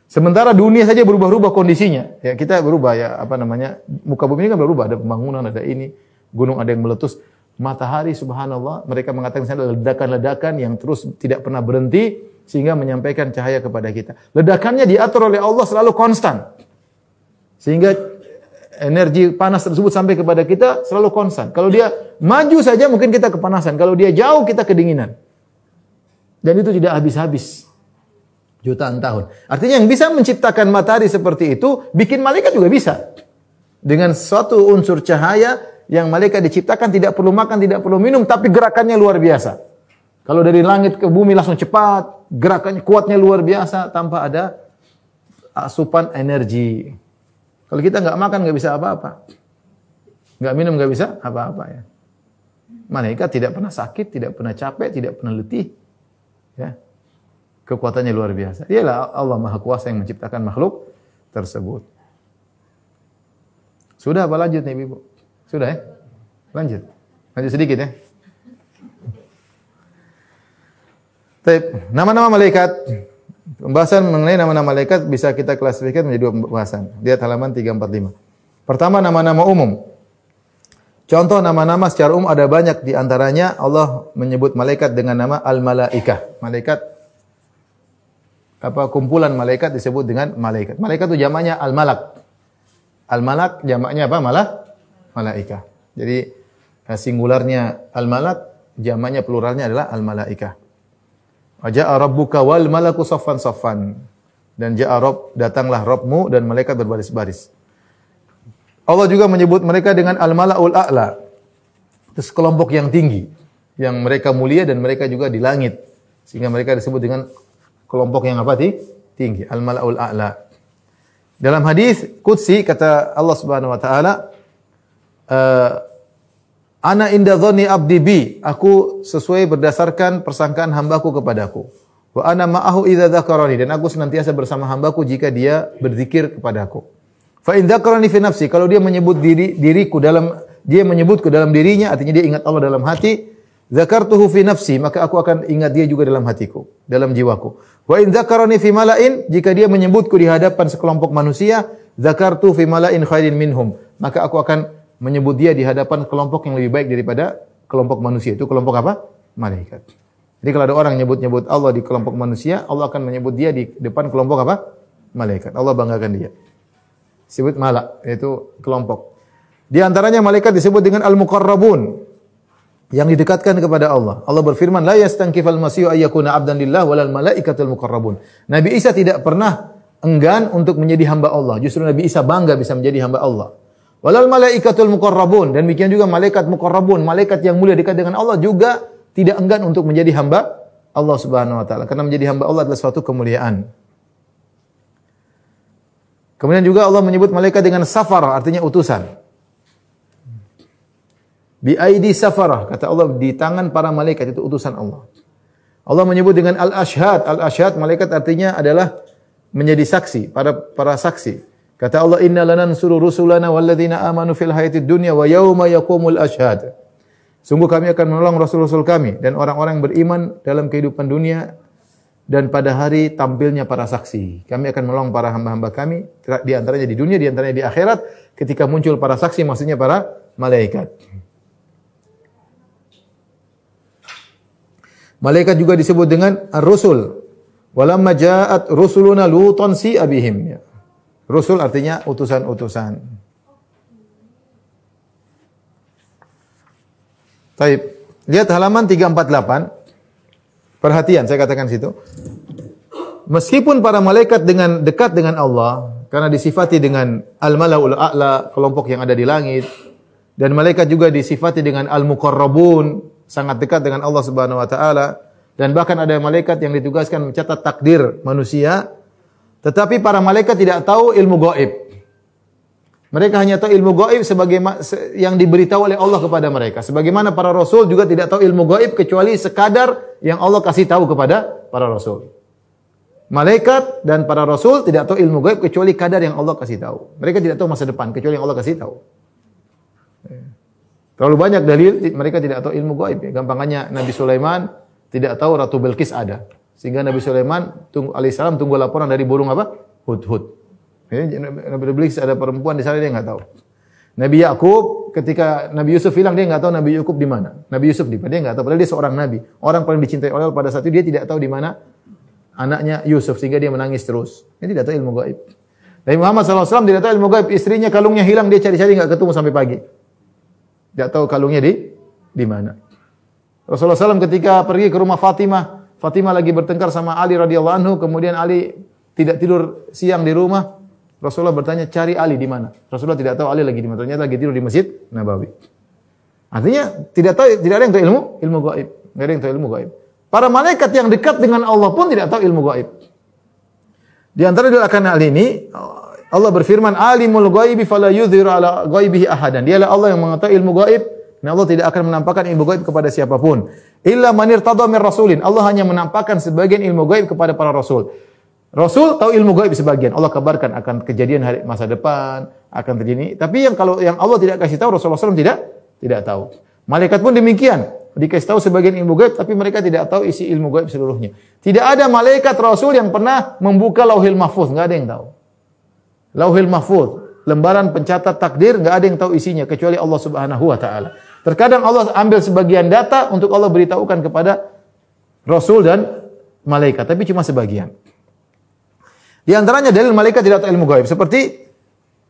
Sementara dunia saja berubah-ubah kondisinya. Ya, kita berubah ya, apa namanya? Muka bumi ini kan berubah, ada pembangunan, ada ini, gunung ada yang meletus. Matahari subhanallah, mereka mengatakan ada ledakan-ledakan yang terus tidak pernah berhenti sehingga menyampaikan cahaya kepada kita. Ledakannya diatur oleh Allah selalu konstan. Sehingga energi panas tersebut sampai kepada kita selalu konstan. Kalau dia maju saja mungkin kita kepanasan. Kalau dia jauh kita kedinginan. Dan itu tidak habis-habis. Jutaan tahun. Artinya yang bisa menciptakan matahari seperti itu, bikin malaikat juga bisa. Dengan suatu unsur cahaya yang malaikat diciptakan tidak perlu makan, tidak perlu minum, tapi gerakannya luar biasa. Kalau dari langit ke bumi langsung cepat, gerakannya kuatnya luar biasa tanpa ada asupan energi. Kalau kita nggak makan nggak bisa apa-apa, nggak minum nggak bisa apa-apa ya. Malaikat tidak pernah sakit, tidak pernah capek, tidak pernah letih. Ya. Kekuatannya luar biasa. Dialah Allah Maha Kuasa yang menciptakan makhluk tersebut. Sudah apa lanjut nih Ibu? Sudah ya? Lanjut. Lanjut sedikit ya. Baik, nama-nama malaikat. Pembahasan mengenai nama-nama malaikat bisa kita klasifikasikan menjadi dua pembahasan. Lihat halaman 345. Pertama nama-nama umum. Contoh nama-nama secara umum ada banyak di antaranya Allah menyebut malaikat dengan nama al-malaikah. Malaikat apa kumpulan malaikat disebut dengan malaikat. Malaikat itu jamaknya al-malak. Al-malak jamaknya apa? Malah malaikah. Jadi eh, singularnya al-malak, jamaknya pluralnya adalah al-malaikah. Waja'a rabbuka wal malaku saffan saffan. Dan ja'a rabb, datanglah Rabbmu dan malaikat berbaris-baris. Allah juga menyebut mereka dengan al-mala'ul a'la. Itu sekelompok yang tinggi, yang mereka mulia dan mereka juga di langit. Sehingga mereka disebut dengan kelompok yang apa? Tinggi, al-mala'ul a'la. Dalam hadis qudsi kata Allah Subhanahu wa taala, uh, Ana inda dhani abdi bi. Aku sesuai berdasarkan persangkaan hambaku kepadaku. Wa ana ma'ahu idza dzakarani dan aku senantiasa bersama hambaku jika dia berzikir kepadaku. Fa in dzakarani fi nafsi, kalau dia menyebut diri diriku dalam dia menyebutku dalam dirinya, artinya dia ingat Allah dalam hati, Zakartuhu fi nafsi, maka aku akan ingat dia juga dalam hatiku, dalam jiwaku. Wa in dzakarani fi mala'in, jika dia menyebutku di hadapan sekelompok manusia, zakartu fi mala'in khairin minhum, maka aku akan menyebut dia di hadapan kelompok yang lebih baik daripada kelompok manusia. Itu kelompok apa? Malaikat. Jadi kalau ada orang nyebut-nyebut Allah di kelompok manusia, Allah akan menyebut dia di depan kelompok apa? Malaikat. Allah banggakan dia. Sebut malak, yaitu kelompok. Di antaranya malaikat disebut dengan al-muqarrabun yang didekatkan kepada Allah. Allah berfirman, "La yastankifal masihu ayyakuna 'abdan lillah walal malaikatul muqarrabun." Nabi Isa tidak pernah enggan untuk menjadi hamba Allah. Justru Nabi Isa bangga bisa menjadi hamba Allah. Walal malaikatul muqarrabun dan demikian juga malaikat muqarrabun, malaikat yang mulia dekat dengan Allah juga tidak enggan untuk menjadi hamba Allah Subhanahu wa taala. Karena menjadi hamba Allah adalah suatu kemuliaan. Kemudian juga Allah menyebut malaikat dengan safar, artinya utusan. Bi aidi safarah, kata Allah di tangan para malaikat itu utusan Allah. Allah menyebut dengan al-ashhad, al-ashhad malaikat artinya adalah menjadi saksi, para para saksi. Kata Allah, "Inna lanansuru rusulana walladzina amanu fil hayatid dunya wa yauma yaqumul ashhad." Sungguh kami akan menolong rasul-rasul kami dan orang-orang beriman dalam kehidupan dunia dan pada hari tampilnya para saksi. Kami akan menolong para hamba-hamba kami di antaranya di dunia, di antaranya di akhirat ketika muncul para saksi maksudnya para malaikat. Malaikat juga disebut dengan ar-rusul. Walamma ja'at rusuluna lutan si abihim. Ya. Rusul artinya utusan-utusan. Taib. Lihat halaman 348. Perhatian, saya katakan situ. Meskipun para malaikat dengan dekat dengan Allah, karena disifati dengan al-malaul a'la, kelompok yang ada di langit, dan malaikat juga disifati dengan al-muqarrabun, sangat dekat dengan Allah Subhanahu wa taala, dan bahkan ada malaikat yang ditugaskan mencatat takdir manusia, tetapi para malaikat tidak tahu ilmu gaib. Mereka hanya tahu ilmu gaib sebagai yang diberitahu oleh Allah kepada mereka. Sebagaimana para rasul juga tidak tahu ilmu gaib kecuali sekadar yang Allah kasih tahu kepada para rasul. Malaikat dan para rasul tidak tahu ilmu gaib kecuali kadar yang Allah kasih tahu. Mereka tidak tahu masa depan kecuali yang Allah kasih tahu. Terlalu banyak dalil mereka tidak tahu ilmu gaib. Ya. Gampangannya Nabi Sulaiman tidak tahu Ratu Belkis ada. Sehingga Nabi Sulaiman tunggu alaihissalam tunggu laporan dari burung apa? Hudhud. Ya, Nabi Iblis ada perempuan di sana dia nggak tahu. Nabi Yakub ketika Nabi Yusuf hilang dia nggak tahu Nabi Yakub di mana. Nabi Yusuf di mana dia nggak tahu. Padahal dia seorang nabi. Orang paling dicintai oleh pada saat itu dia tidak tahu di mana anaknya Yusuf sehingga dia menangis terus. Dia tidak tahu ilmu gaib. Nabi Muhammad SAW tidak tahu ilmu gaib. Istrinya kalungnya hilang dia cari-cari nggak ketemu sampai pagi. Tidak tahu kalungnya di di mana. Rasulullah SAW ketika pergi ke rumah Fatimah Fatimah lagi bertengkar sama Ali radhiyallahu anhu, kemudian Ali tidak tidur siang di rumah. Rasulullah bertanya, "Cari Ali di mana?" Rasulullah tidak tahu Ali lagi di mana. Ternyata lagi tidur di Masjid Nabawi. Artinya tidak tahu tidak ada yang tahu ilmu ilmu gaib. Tidak ada yang tahu ilmu gaib. Para malaikat yang dekat dengan Allah pun tidak tahu ilmu gaib. Di antara dua akan hal ini Allah berfirman alimul ghaibi fala yudhiru ala ghaibihi ahadan. Dialah Allah yang mengetahui ilmu gaib dan Allah tidak akan menampakkan ilmu gaib kepada siapa pun. Illa man irtada min rasulin. Allah hanya menampakkan sebagian ilmu gaib kepada para rasul. Rasul tahu ilmu gaib sebagian. Allah kabarkan akan kejadian hari masa depan, akan terjadi. Tapi yang kalau yang Allah tidak kasih tahu Rasulullah SAW tidak tidak tahu. Malaikat pun demikian. Dikasih tahu sebagian ilmu gaib, tapi mereka tidak tahu isi ilmu gaib seluruhnya. Tidak ada malaikat Rasul yang pernah membuka lauhil mahfuz, nggak ada yang tahu. Lauhil mahfuz, lembaran pencatat takdir, nggak ada yang tahu isinya kecuali Allah Subhanahu wa taala. Terkadang Allah ambil sebagian data untuk Allah beritahukan kepada Rasul dan malaikat, tapi cuma sebagian. Di antaranya dalil malaikat tidak tahu ilmu gaib seperti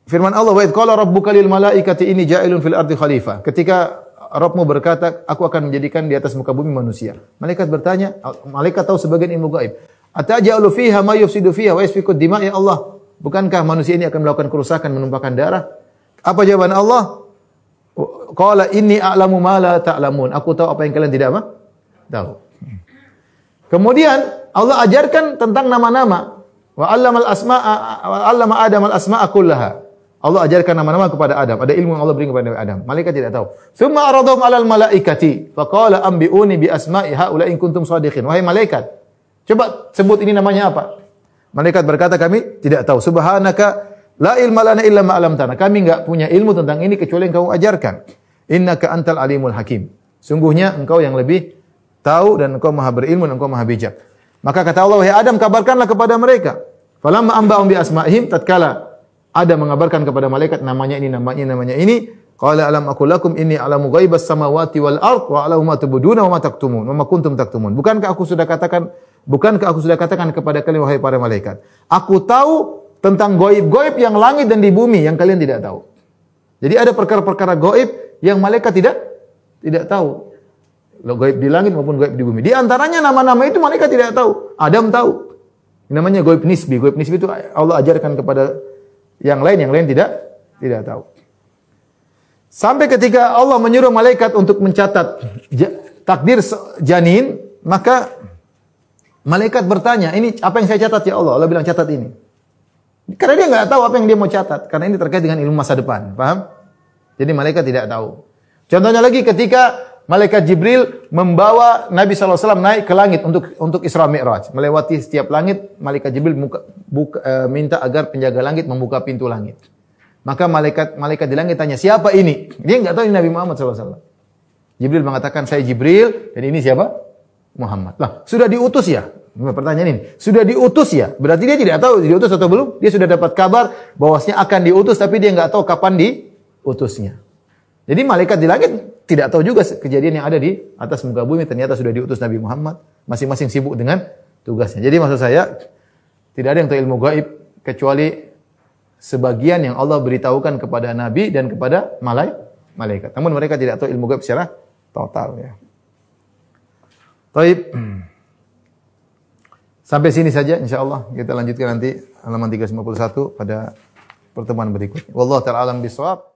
firman Allah wa qala rabbuka lil malaikati inni ja'ilun fil ardi khalifah. Ketika Rabbmu berkata, aku akan menjadikan di atas muka bumi manusia. Malaikat bertanya, malaikat tahu sebagian ilmu gaib. Ataja'alu fiha ma yufsidu fiha wa yasfiku dima ya Allah. Bukankah manusia ini akan melakukan kerusakan, menumpahkan darah? Apa jawaban Allah? Qala inni a'lamu ma la ta'lamun. Aku tahu apa yang kalian tidak apa? Tahu. Kemudian Allah ajarkan tentang nama-nama. Wa 'allamal asma'a wa 'allama Adam al asma'a kullaha. Allah ajarkan nama-nama kepada Adam. Ada ilmu yang Allah beri kepada Adam. Malaikat tidak tahu. Thumma aradahum 'alal malaikati. Faqala anbi'uni bi asma'i haula in kuntum shadiqin. Wahai malaikat, coba sebut ini namanya apa? Malaikat berkata kami tidak tahu. Subhanaka la ilma lana illa ma 'allamtana. Kami enggak punya ilmu tentang ini kecuali yang kau ajarkan. Innaka antal alimul hakim. Sungguhnya engkau yang lebih tahu dan engkau maha berilmu dan engkau maha bijak. Maka kata Allah, wahai Adam, kabarkanlah kepada mereka. Falamma amba'um bi asma'ihim tatkala ada mengabarkan kepada malaikat namanya ini, namanya ini, namanya ini. Qala alam aku lakum inni alamu ghaibas samawati wal ard wa alamu ma tubduna wa ma taktumun wa ma kuntum taktumun. Bukankah aku sudah katakan bukankah aku sudah katakan kepada kalian wahai para malaikat, aku tahu tentang gaib-gaib yang langit dan di bumi yang kalian tidak tahu. Jadi ada perkara-perkara gaib yang malaikat tidak tidak tahu. Lo gaib di langit maupun gaib di bumi. Di antaranya nama-nama itu malaikat tidak tahu. Adam tahu. Ini namanya gaib nisbi. Gaib nisbi itu Allah ajarkan kepada yang lain yang lain tidak tidak tahu. Sampai ketika Allah menyuruh malaikat untuk mencatat takdir janin, maka malaikat bertanya, "Ini apa yang saya catat ya Allah?" Allah bilang, "Catat ini." Karena dia nggak tahu apa yang dia mau catat, karena ini terkait dengan ilmu masa depan, paham? Jadi malaikat tidak tahu. Contohnya lagi ketika malaikat Jibril membawa Nabi SAW naik ke langit untuk untuk Isra Mi'raj. Melewati setiap langit, malaikat Jibril buka, buka, e, minta agar penjaga langit membuka pintu langit. Maka malaikat malaikat di langit tanya, siapa ini? Dia nggak tahu ini Nabi Muhammad SAW. Jibril mengatakan, saya Jibril, dan ini siapa? Muhammad. Lah, sudah diutus ya? Pertanyaan ini, sudah diutus ya? Berarti dia tidak tahu diutus atau belum? Dia sudah dapat kabar bahwasanya akan diutus, tapi dia nggak tahu kapan diutusnya. Jadi malaikat di langit tidak tahu juga kejadian yang ada di atas muka bumi. Ternyata sudah diutus Nabi Muhammad. Masing-masing sibuk dengan tugasnya. Jadi maksud saya, tidak ada yang tahu ilmu gaib kecuali sebagian yang Allah beritahukan kepada Nabi dan kepada malaikat. Namun mereka tidak tahu ilmu gaib secara total ya. Taib. Sampai sini saja insya Allah kita lanjutkan nanti halaman 351 pada pertemuan berikutnya. Wallahu taala alam bisawab.